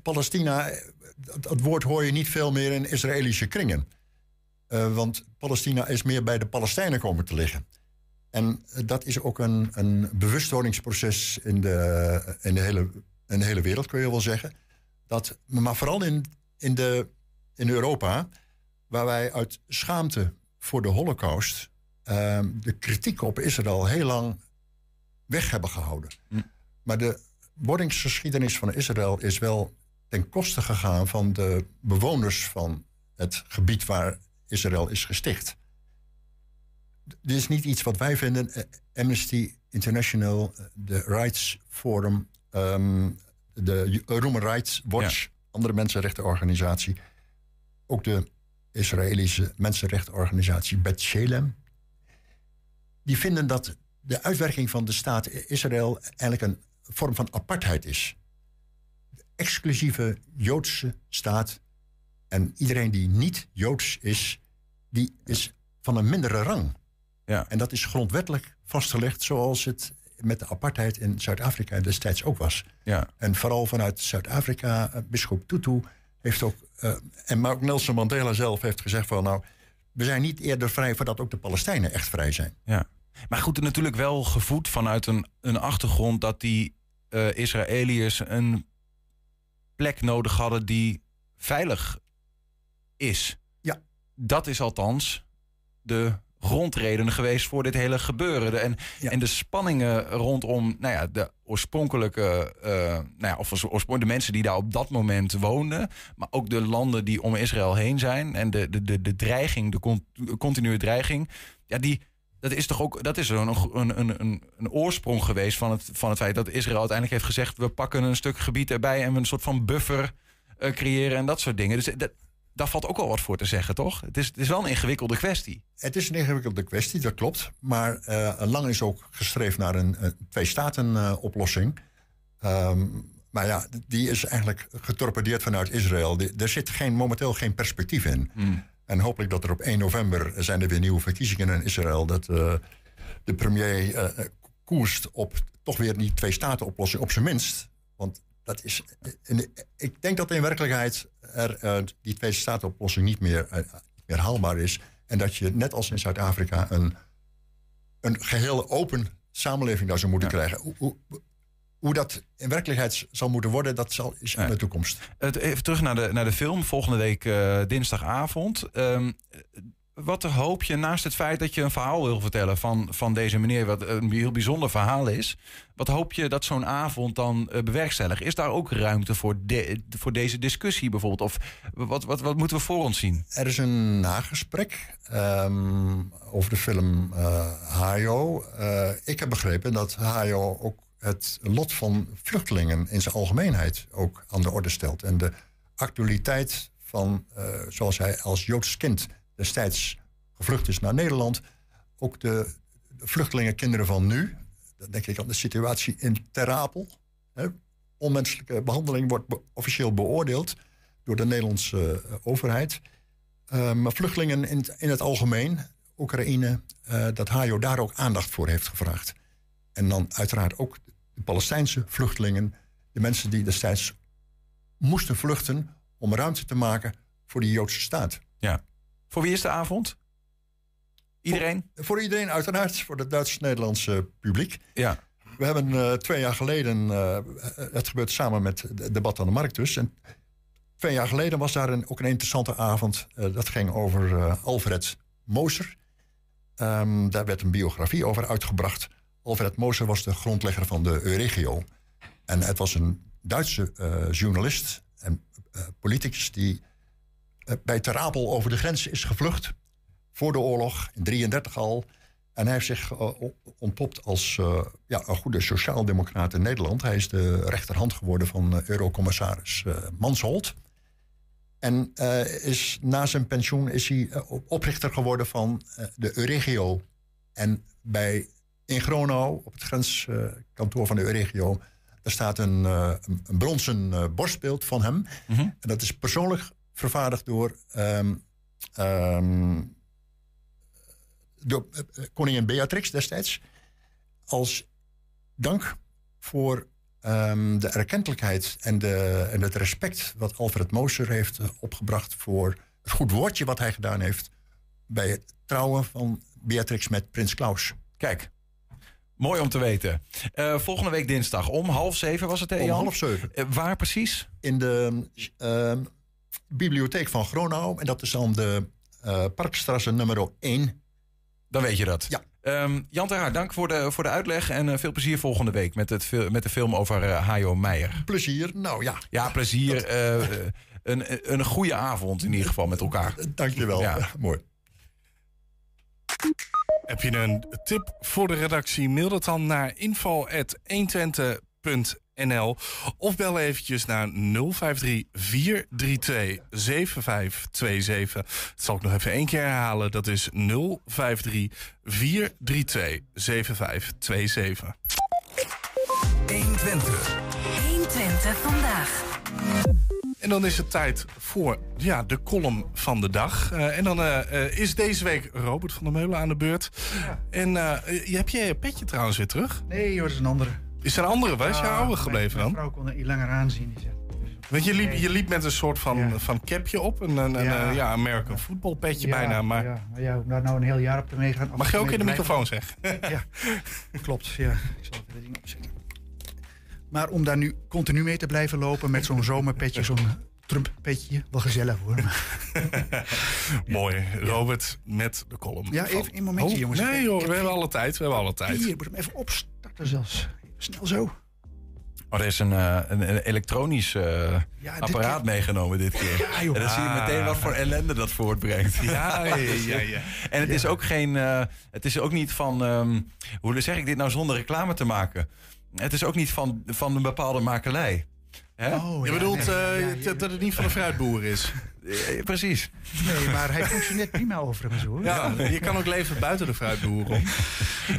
Palestina, dat, dat woord hoor je niet veel meer in Israëlische kringen. Want Palestina is meer bij de Palestijnen komen te liggen. En eh, dat is ook een, een bewustwordingsproces in de, in, de hele, in de hele wereld, kun je wel zeggen. Dat, maar vooral in, in, de, in Europa, waar wij uit schaamte voor de Holocaust ehm, de kritiek op Israël heel lang weg hebben gehouden. Maar de wordingsgeschiedenis van Israël is wel ten koste gegaan van de bewoners van het gebied waar Israël is gesticht. Dit is niet iets wat wij vinden. Eh, Amnesty International, eh, de Rights Forum, ehm, de Human Rights Watch, andere mensenrechtenorganisatie, ook de Israëlische mensenrechtenorganisatie Bet Shalem, die vinden dat de uitwerking van de staat Israël eigenlijk een vorm van apartheid is. De exclusieve Joodse staat en iedereen die niet Joods is, die is van een mindere rang. Ja. En dat is grondwettelijk vastgelegd zoals het met de apartheid in Zuid-Afrika destijds ook was. Ja. En vooral vanuit Zuid-Afrika, eh, bischop Tutu heeft ook, eh, en maar ook Nelson Mandela zelf heeft gezegd van nou, we zijn niet eerder vrij voordat ook de Palestijnen echt vrij zijn. Ja. Maar goed, natuurlijk wel gevoed vanuit een, een achtergrond dat die eh, Israëliërs een plek nodig hadden die veilig is. Ja. Dat is althans de grondreden geweest voor dit hele gebeuren. De- En, en de spanningen rondom nou ja, de oorspronkelijke, eh, nou ja, of de mensen die daar op dat moment woonden, maar ook de landen die om Israël heen zijn en de, de, de, de dreiging, de con- continue dreiging, ja, die, dat is toch ook dat is een, een, een, een, een oorsprong geweest van het, van het feit dat Israël uiteindelijk heeft gezegd: we pakken een stuk gebied erbij en we een soort van buffer eh, creëren en dat soort dingen. Dus dat, daar valt ook wel wat voor te zeggen, toch? Het is, het is wel een ingewikkelde kwestie. Het is een ingewikkelde kwestie, dat klopt. Maar eh, lang is ook gestreefd naar een, een twee-staten-oplossing. Ehm, maar ja, die is eigenlijk getorpedeerd vanuit Israël. Die- er zit geen, momenteel geen perspectief in. En hopelijk dat er op 1 november zijn er weer nieuwe verkiezingen in Israël. Dat eh, de premier eh, koerst op toch weer die twee-staten-oplossing, op zijn minst. Want dat is. ik denk dat in werkelijkheid er, eh, die twee-staten-oplossing niet meer, eh, niet meer haalbaar is. En dat je net als in Zuid-Afrika een, een geheel open samenleving daar zou moeten krijgen. Hoe, hoe, hoe dat in werkelijkheid zal moeten worden, dat zal, is in de toekomst. Even terug naar de, naar de film, volgende week eh, dinsdagavond. Ehm, wat hoop je naast het feit dat je een verhaal wil vertellen van, van deze meneer, wat een heel bijzonder verhaal is. Wat hoop je dat zo'n avond dan eh, bewerkstelligt? Is daar ook ruimte voor, de, voor deze discussie bijvoorbeeld? Of wat, wat, wat moeten we voor ons zien? Er is een nagesprek ehm, over de film eh Hayo. Eh, ik heb begrepen dat Hayo ook het lot van vluchtelingen in zijn algemeenheid ook aan de orde stelt. En de actualiteit van, zoals hij als Joods kind destijds gevlucht is naar Nederland. Ook de, de vluchtelingenkinderen van nu. Dan denk ik aan de situatie in Ter Apel. Hè. Onmenselijke behandeling wordt officieel beoordeeld door de Nederlandse eh, overheid. Eh, maar vluchtelingen in, in het algemeen, Oekraïne, eh, dat Hajo daar ook aandacht voor heeft gevraagd. En dan uiteraard ook de Palestijnse vluchtelingen, de mensen die destijds moesten vluchten om ruimte te maken voor de Joodse staat. Ja. Voor wie is de avond? Iedereen? Voor, voor iedereen, uiteraard. Voor het Duits-Nederlandse publiek. Ja. We hebben eh, twee jaar geleden, eh, het gebeurt samen met het debat aan de markt dus. En twee jaar geleden was daar een, ook een interessante avond. Eh, dat ging over Alfred Moser. Ehm, daar werd een biografie over uitgebracht. Alfred Moser was de grondlegger van de Euregio. En het was een Duitse journalist en politicus die bij Ter Apel over de grens is gevlucht. Voor de oorlog, in 33 al. En hij heeft zich eh, ontpopt als eh, ja, een goede sociaaldemocraat in Nederland. Hij is de rechterhand geworden van eh, eurocommissaris eh Mansholt. En eh, is, na zijn pensioen is hij eh, op- oprichter geworden van eh, de Euregio. En bij, in Gronau, op het grenskantoor van de Euregio... daar staat een, eh, een, bronzen eh, borstbeeld van hem. En dat is persoonlijk vervaardigd door... ehm, ehm, door eh, eh, koningin Beatrix destijds. Als dank voor ehm, de erkentelijkheid en, de, en het respect wat Alfred Moser heeft eh, opgebracht voor het goed woordje wat hij gedaan heeft bij het trouwen van Beatrix met prins Klaus. Kijk, mooi om te weten. Volgende week dinsdag om half zeven was het, hè, Om half zeven. Eh, waar precies? In de bibliotheek van Gronau. En dat is dan de eh Parkstrasse nummer 1. Dan weet je dat. Ja. Ehm, Jan ter Haar, dank voor de, voor de uitleg. En eh, veel plezier volgende week met, het, met de film over eh, Hajo Meijer. Plezier, nou ja. Ja, plezier. een, een goede avond in ieder geval met elkaar. Dankjewel. Ja. [laughs] Mooi. Heb je een tip voor de redactie? Mail dat dan naar info.120.nl of bel eventjes naar 053 432 7527. Dat zal ik nog even één keer herhalen. Dat is 053 432 7527. 120. 120 vandaag. En dan is het tijd voor ja, de column van de dag. Eh, en dan eh, eh, is deze week Robert van der Meulen aan de beurt. En eh, je heb jij je petje trouwens weer terug? Nee, joh, dat is een andere. Is er een andere? Waar is je Ja, oude mijn- gebleven Mijn dan? vrouw kon er niet langer aanzien. Die zegt, Want je liep, je liep met een soort van, van capje op. Een, een, een, Ja. eh, ja, American football petje Ja, bijna. Maar Ja, maar ja, om daar nou een heel jaar op te meegaan. mag je ook in de microfoon zeggen? ja, klopt. Ja. Ik zal even ding opzetten. Maar om daar nu continu mee te blijven lopen met zo'n zomerpetje, zo'n Trump-petje, wel gezellig hoor. [laughs] Mooi. Robert met de column. Ja, even een momentje, Oh, jongens. Nee heb we hebben alle tijd. We hebben alle tijd. Hier, ik moet hem even opstarten zelfs. Snel zo. Maar er is een, eh, een, een elektronisch eh, apparaat meegenomen dit keer. Ja, joh. en dan zie je meteen wat voor ellende dat voortbrengt. Ja, ja, ja, [laughs] ja. En het is ook geen. eh, het is ook niet van. ehm, hoe zeg ik dit nou zonder reclame te maken? Het is ook niet van, van een bepaalde makelij. Hè? je bedoelt eh, dat- dat het niet van een fruitboer is? [laughs] Eh, precies. Nee, maar hij functioneert prima overigens hoor. Ja, je kan ook leven buiten de fruitboer om.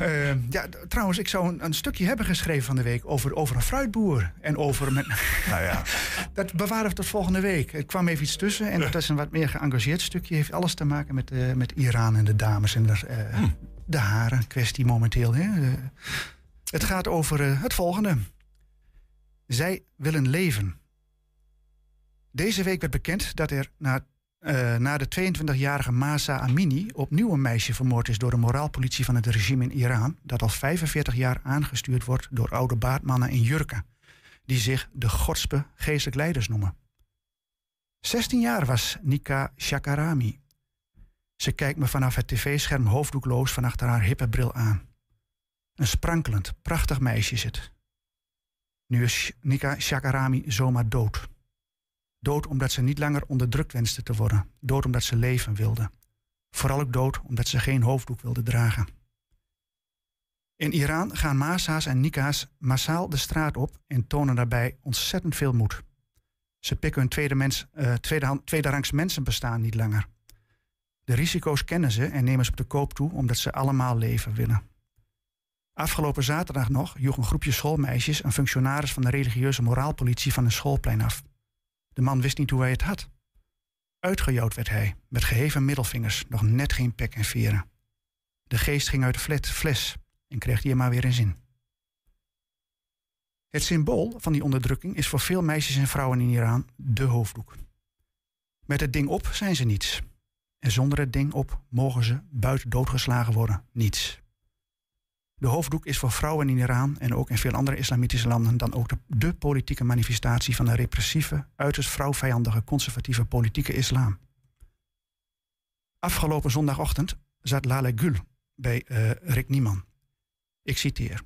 Eh, ja, trouwens, ik zou een, een stukje hebben geschreven van de week over, over een fruitboer. En over. Met, [laughs] nou ja. [laughs] dat bewaren we tot volgende week. Er kwam even iets tussen en dat is een wat meer geëngageerd stukje. Heeft alles te maken met, eh, met Iran en de dames en de, eh, Hm. de haren kwestie momenteel. Hè. Het gaat over het volgende. Zij willen leven. Deze week werd bekend dat er na, eh, de 22-jarige Masa Amini opnieuw een meisje vermoord is door de moraalpolitie van het regime in Iran, dat al 45 jaar aangestuurd wordt door oude baardmannen in jurken, die zich de godspe geestelijk leiders noemen. 16 jaar was Nika Shakarami. Ze kijkt me vanaf het tv-scherm hoofddoekloos van achter haar hippe bril aan. Een sprankelend, prachtig meisje is het. Nu is Nika Shakarami zomaar dood. Dood omdat ze niet langer onderdrukt wenste te worden. Dood omdat ze leven wilde. Vooral ook dood omdat ze geen hoofddoek wilde dragen. In Iran gaan Masa's en Nika's massaal de straat op en tonen daarbij ontzettend veel moed. Ze pikken hun tweede mens, eh, tweedehand- tweederangs mensenbestaan niet langer. De risico's kennen ze en nemen ze op de koop toe omdat ze allemaal leven willen. Afgelopen zaterdag nog joeg een groepje schoolmeisjes een functionaris van de religieuze moraalpolitie van een schoolplein af. De man wist niet hoe hij het had. Uitgejouwd werd hij, met geheven middelvingers, nog net geen pek en veren. De geest ging uit de flet- fles en kreeg die er maar weer in zin. Het symbool van die onderdrukking is voor veel meisjes en vrouwen in Iran de hoofddoek. Met het ding op zijn ze niets. En zonder het ding op mogen ze, buiten doodgeslagen worden, niets. De hoofddoek is voor vrouwen in Iran en ook in veel andere islamitische landen dan ook de, politieke manifestatie van de repressieve, uiterst vrouwvijandige, conservatieve politieke islam. Afgelopen zondagochtend zat Lale Gül bij eh, Rick Nieman. Ik citeer.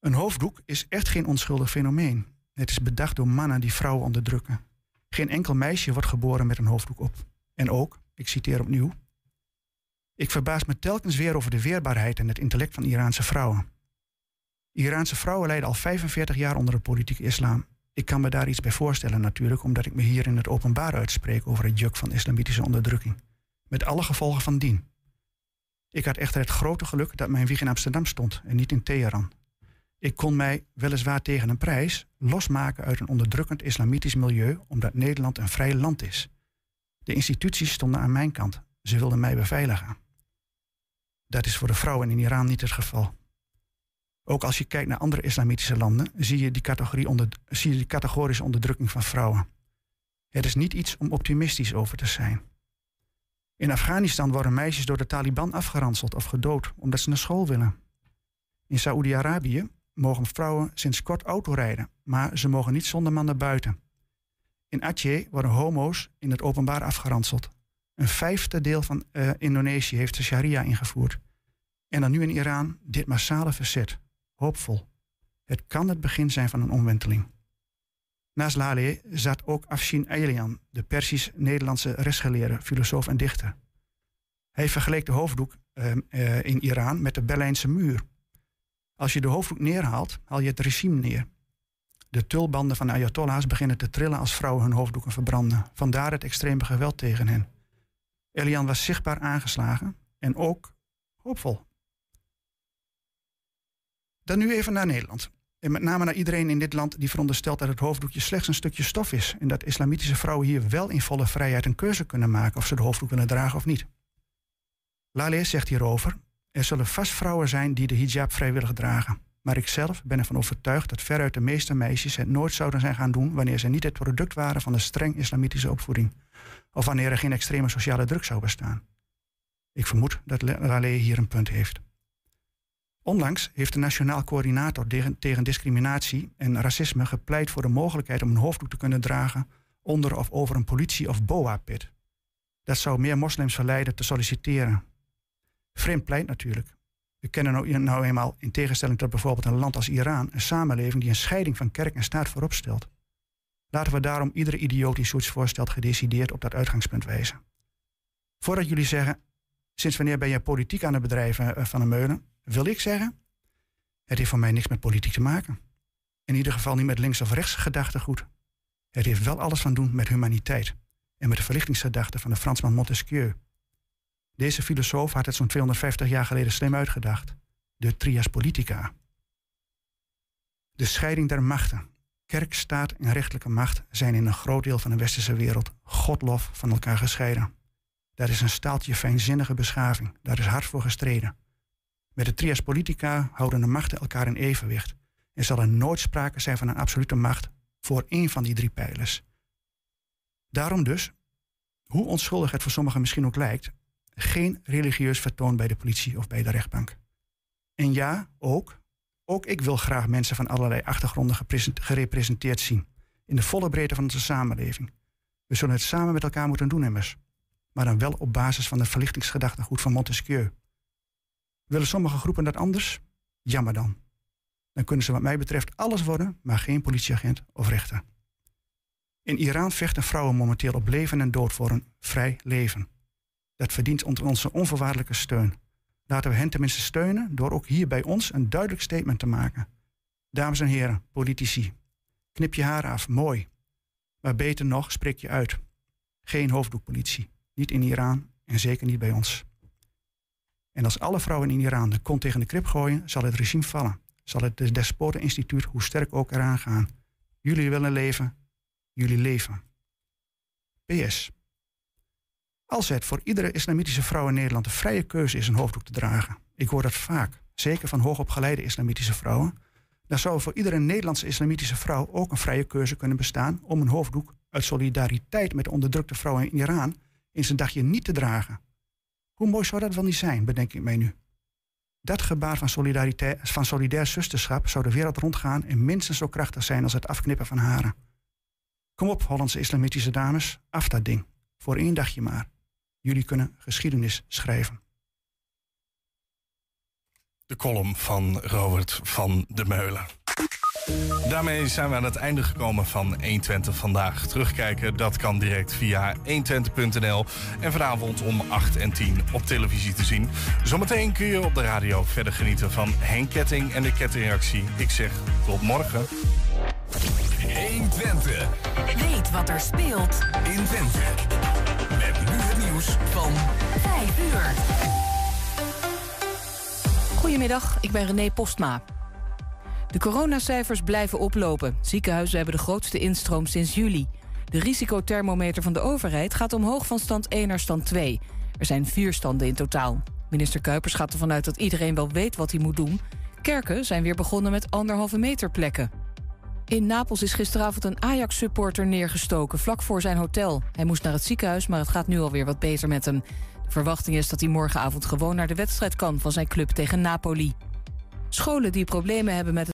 Een hoofddoek is echt geen onschuldig fenomeen. Het is bedacht door mannen die vrouwen onderdrukken. Geen enkel meisje wordt geboren met een hoofddoek op. En ook, ik citeer opnieuw, ik verbaas me telkens weer over de weerbaarheid en het intellect van Iraanse vrouwen. Iraanse vrouwen lijden al 45 jaar onder de politieke islam. Ik kan me daar iets bij voorstellen natuurlijk, omdat ik me hier in het openbaar uitspreek over het juk van islamitische onderdrukking. Met alle gevolgen van dien. Ik had echter het grote geluk dat mijn wieg in Amsterdam stond en niet in Teheran. Ik kon mij, weliswaar tegen een prijs, losmaken uit een onderdrukkend islamitisch milieu, omdat Nederland een vrij land is. De instituties stonden aan mijn kant. Ze wilden mij beveiligen. Dat is voor de vrouwen in Iran niet het geval. Ook als je kijkt naar andere islamitische landen, zie je die, categorie onder, zie je categorische onderdrukking van vrouwen. Het is niet iets om optimistisch over te zijn. In Afghanistan worden meisjes door de Taliban afgeranseld of gedood omdat ze naar school willen. In Saoedi-Arabië mogen vrouwen sinds kort autorijden, maar ze mogen niet zonder man naar buiten. In Aceh worden homo's in het openbaar afgeranseld. Een vijfde deel van uh, Indonesië heeft de sharia ingevoerd. En dan nu in Iran dit massale verzet. Hoopvol. Het kan het begin zijn van een omwenteling. Naast Laleh zat ook Afshin Aylian, de Persisch-Nederlandse rechtsgeleerde, filosoof en dichter. Hij vergeleek de hoofddoek uh, uh, in Iran met de Berlijnse muur. Als je de hoofddoek neerhaalt, haal je het regime neer. De tulbanden van de Ayatollahs beginnen te trillen als vrouwen hun hoofddoeken verbranden. Vandaar het extreme geweld tegen hen. Elian was zichtbaar aangeslagen en ook hoopvol. Dan nu even naar Nederland. En met name naar iedereen in dit land die veronderstelt dat het hoofddoekje slechts een stukje stof is. En dat islamitische vrouwen hier wel in volle vrijheid een keuze kunnen maken of ze de hoofddoek willen dragen of niet. Laleh zegt hierover: Er zullen vast vrouwen zijn die de hijab vrijwillig dragen. Maar ik zelf ben ervan overtuigd dat veruit de meeste meisjes het nooit zouden zijn gaan doen wanneer ze niet het product waren van een streng islamitische opvoeding. Of wanneer er geen extreme sociale druk zou bestaan. Ik vermoed dat Laleh hier een punt heeft. Onlangs heeft de Nationaal Coördinator tegen, tegen Discriminatie en Racisme gepleit voor de mogelijkheid om een hoofddoek te kunnen dragen onder of over een politie- of BOA-pit. Dat zou meer moslims verleiden te solliciteren. Vreemd pleit natuurlijk. We kennen nou, nou eenmaal, in tegenstelling tot bijvoorbeeld een land als Iran, een samenleving die een scheiding van kerk en staat voorop stelt. Laten we daarom iedere idioot die zoiets voorstelt gedecideerd op dat uitgangspunt wijzen. Voordat jullie zeggen, sinds wanneer ben je politiek aan het bedrijven uh, van een meulen, wil ik zeggen, het heeft voor mij niks met politiek te maken. In ieder geval niet met links of rechts gedachtegoed. Het heeft wel alles van doen met humaniteit en met de verlichtingsgedachte van de Fransman Montesquieu. Deze filosoof had het zo'n 250 jaar geleden slim uitgedacht. De trias politica. De scheiding der machten. Kerk, staat en rechtelijke macht zijn in een groot deel van de westerse wereld godlof van elkaar gescheiden. Daar is een staaltje fijnzinnige beschaving. Daar is hard voor gestreden. Met de trias politica houden de machten elkaar in evenwicht. Er zal er nooit sprake zijn van een absolute macht voor één van die drie pijlers. Daarom dus, hoe onschuldig het voor sommigen misschien ook lijkt, geen religieus vertoon bij de politie of bij de rechtbank. En ja, ook, ook ik wil graag mensen van allerlei achtergronden gerepresenteerd zien. In de volle breedte van onze samenleving. We zullen het samen met elkaar moeten doen immers. Maar dan wel op basis van het verlichtingsgedachtegoed van Montesquieu. Willen sommige groepen dat anders? Jammer dan. Dan kunnen ze wat mij betreft alles worden, maar geen politieagent of rechter. In Iran vechten vrouwen momenteel op leven en dood voor een vrij leven. Dat verdient onze onvoorwaardelijke steun. Laten we hen tenminste steunen door ook hier bij ons een duidelijk statement te maken. Dames en heren, politici, knip je haar af, mooi. Maar beter nog, spreek je uit. Geen hoofddoekpolitie. Niet in Iran En zeker niet bij ons. En als alle vrouwen in Iran de kont tegen de krip gooien, zal het regime vallen. Zal het despoteninstituut, hoe sterk ook, eraan gaan. Jullie willen leven, jullie leven. PS. Als het voor iedere islamitische vrouw in Nederland een vrije keuze is een hoofddoek te dragen, ik hoor dat vaak, zeker van hoogopgeleide islamitische vrouwen, dan zou voor iedere Nederlandse islamitische vrouw ook een vrije keuze kunnen bestaan om een hoofddoek uit solidariteit met de onderdrukte vrouwen in Iran in zijn dagje niet te dragen. Hoe mooi zou dat wel niet zijn, bedenk ik mij nu. Dat gebaar van, solidariteit, van solidair zusterschap zou de wereld rondgaan en minstens zo krachtig zijn als het afknippen van haren. Kom op, Hollandse islamitische dames, af dat ding. Voor één dagje maar. Jullie kunnen geschiedenis schrijven. De column van Robert van de Meulen. Daarmee zijn we aan het einde gekomen van 120 vandaag. Terugkijken, dat kan direct via 120.nl en vanavond om 8 en 10 op televisie te zien. Zometeen kun je op de radio verder genieten van Henk Ketting en de kettingreactie. Ik zeg tot morgen. 120. Weet wat er speelt in Twente. Met nu het nieuws van 5 uur. Goedemiddag, ik ben René Postma. De coronacijfers blijven oplopen. Ziekenhuizen hebben de grootste instroom sinds juli. De risicothermometer van de overheid gaat omhoog van stand 1 naar stand 2. Er zijn vier standen in totaal. Minister Kuipers gaat ervan uit dat iedereen wel weet wat hij moet doen. Kerken zijn weer begonnen met anderhalve meter plekken. In Napels is gisteravond een Ajax-supporter neergestoken vlak voor zijn hotel. Hij moest naar het ziekenhuis, maar het gaat nu alweer wat beter met hem. De verwachting is dat hij morgenavond gewoon naar de wedstrijd kan van zijn club tegen Napoli. Scholen die problemen hebben met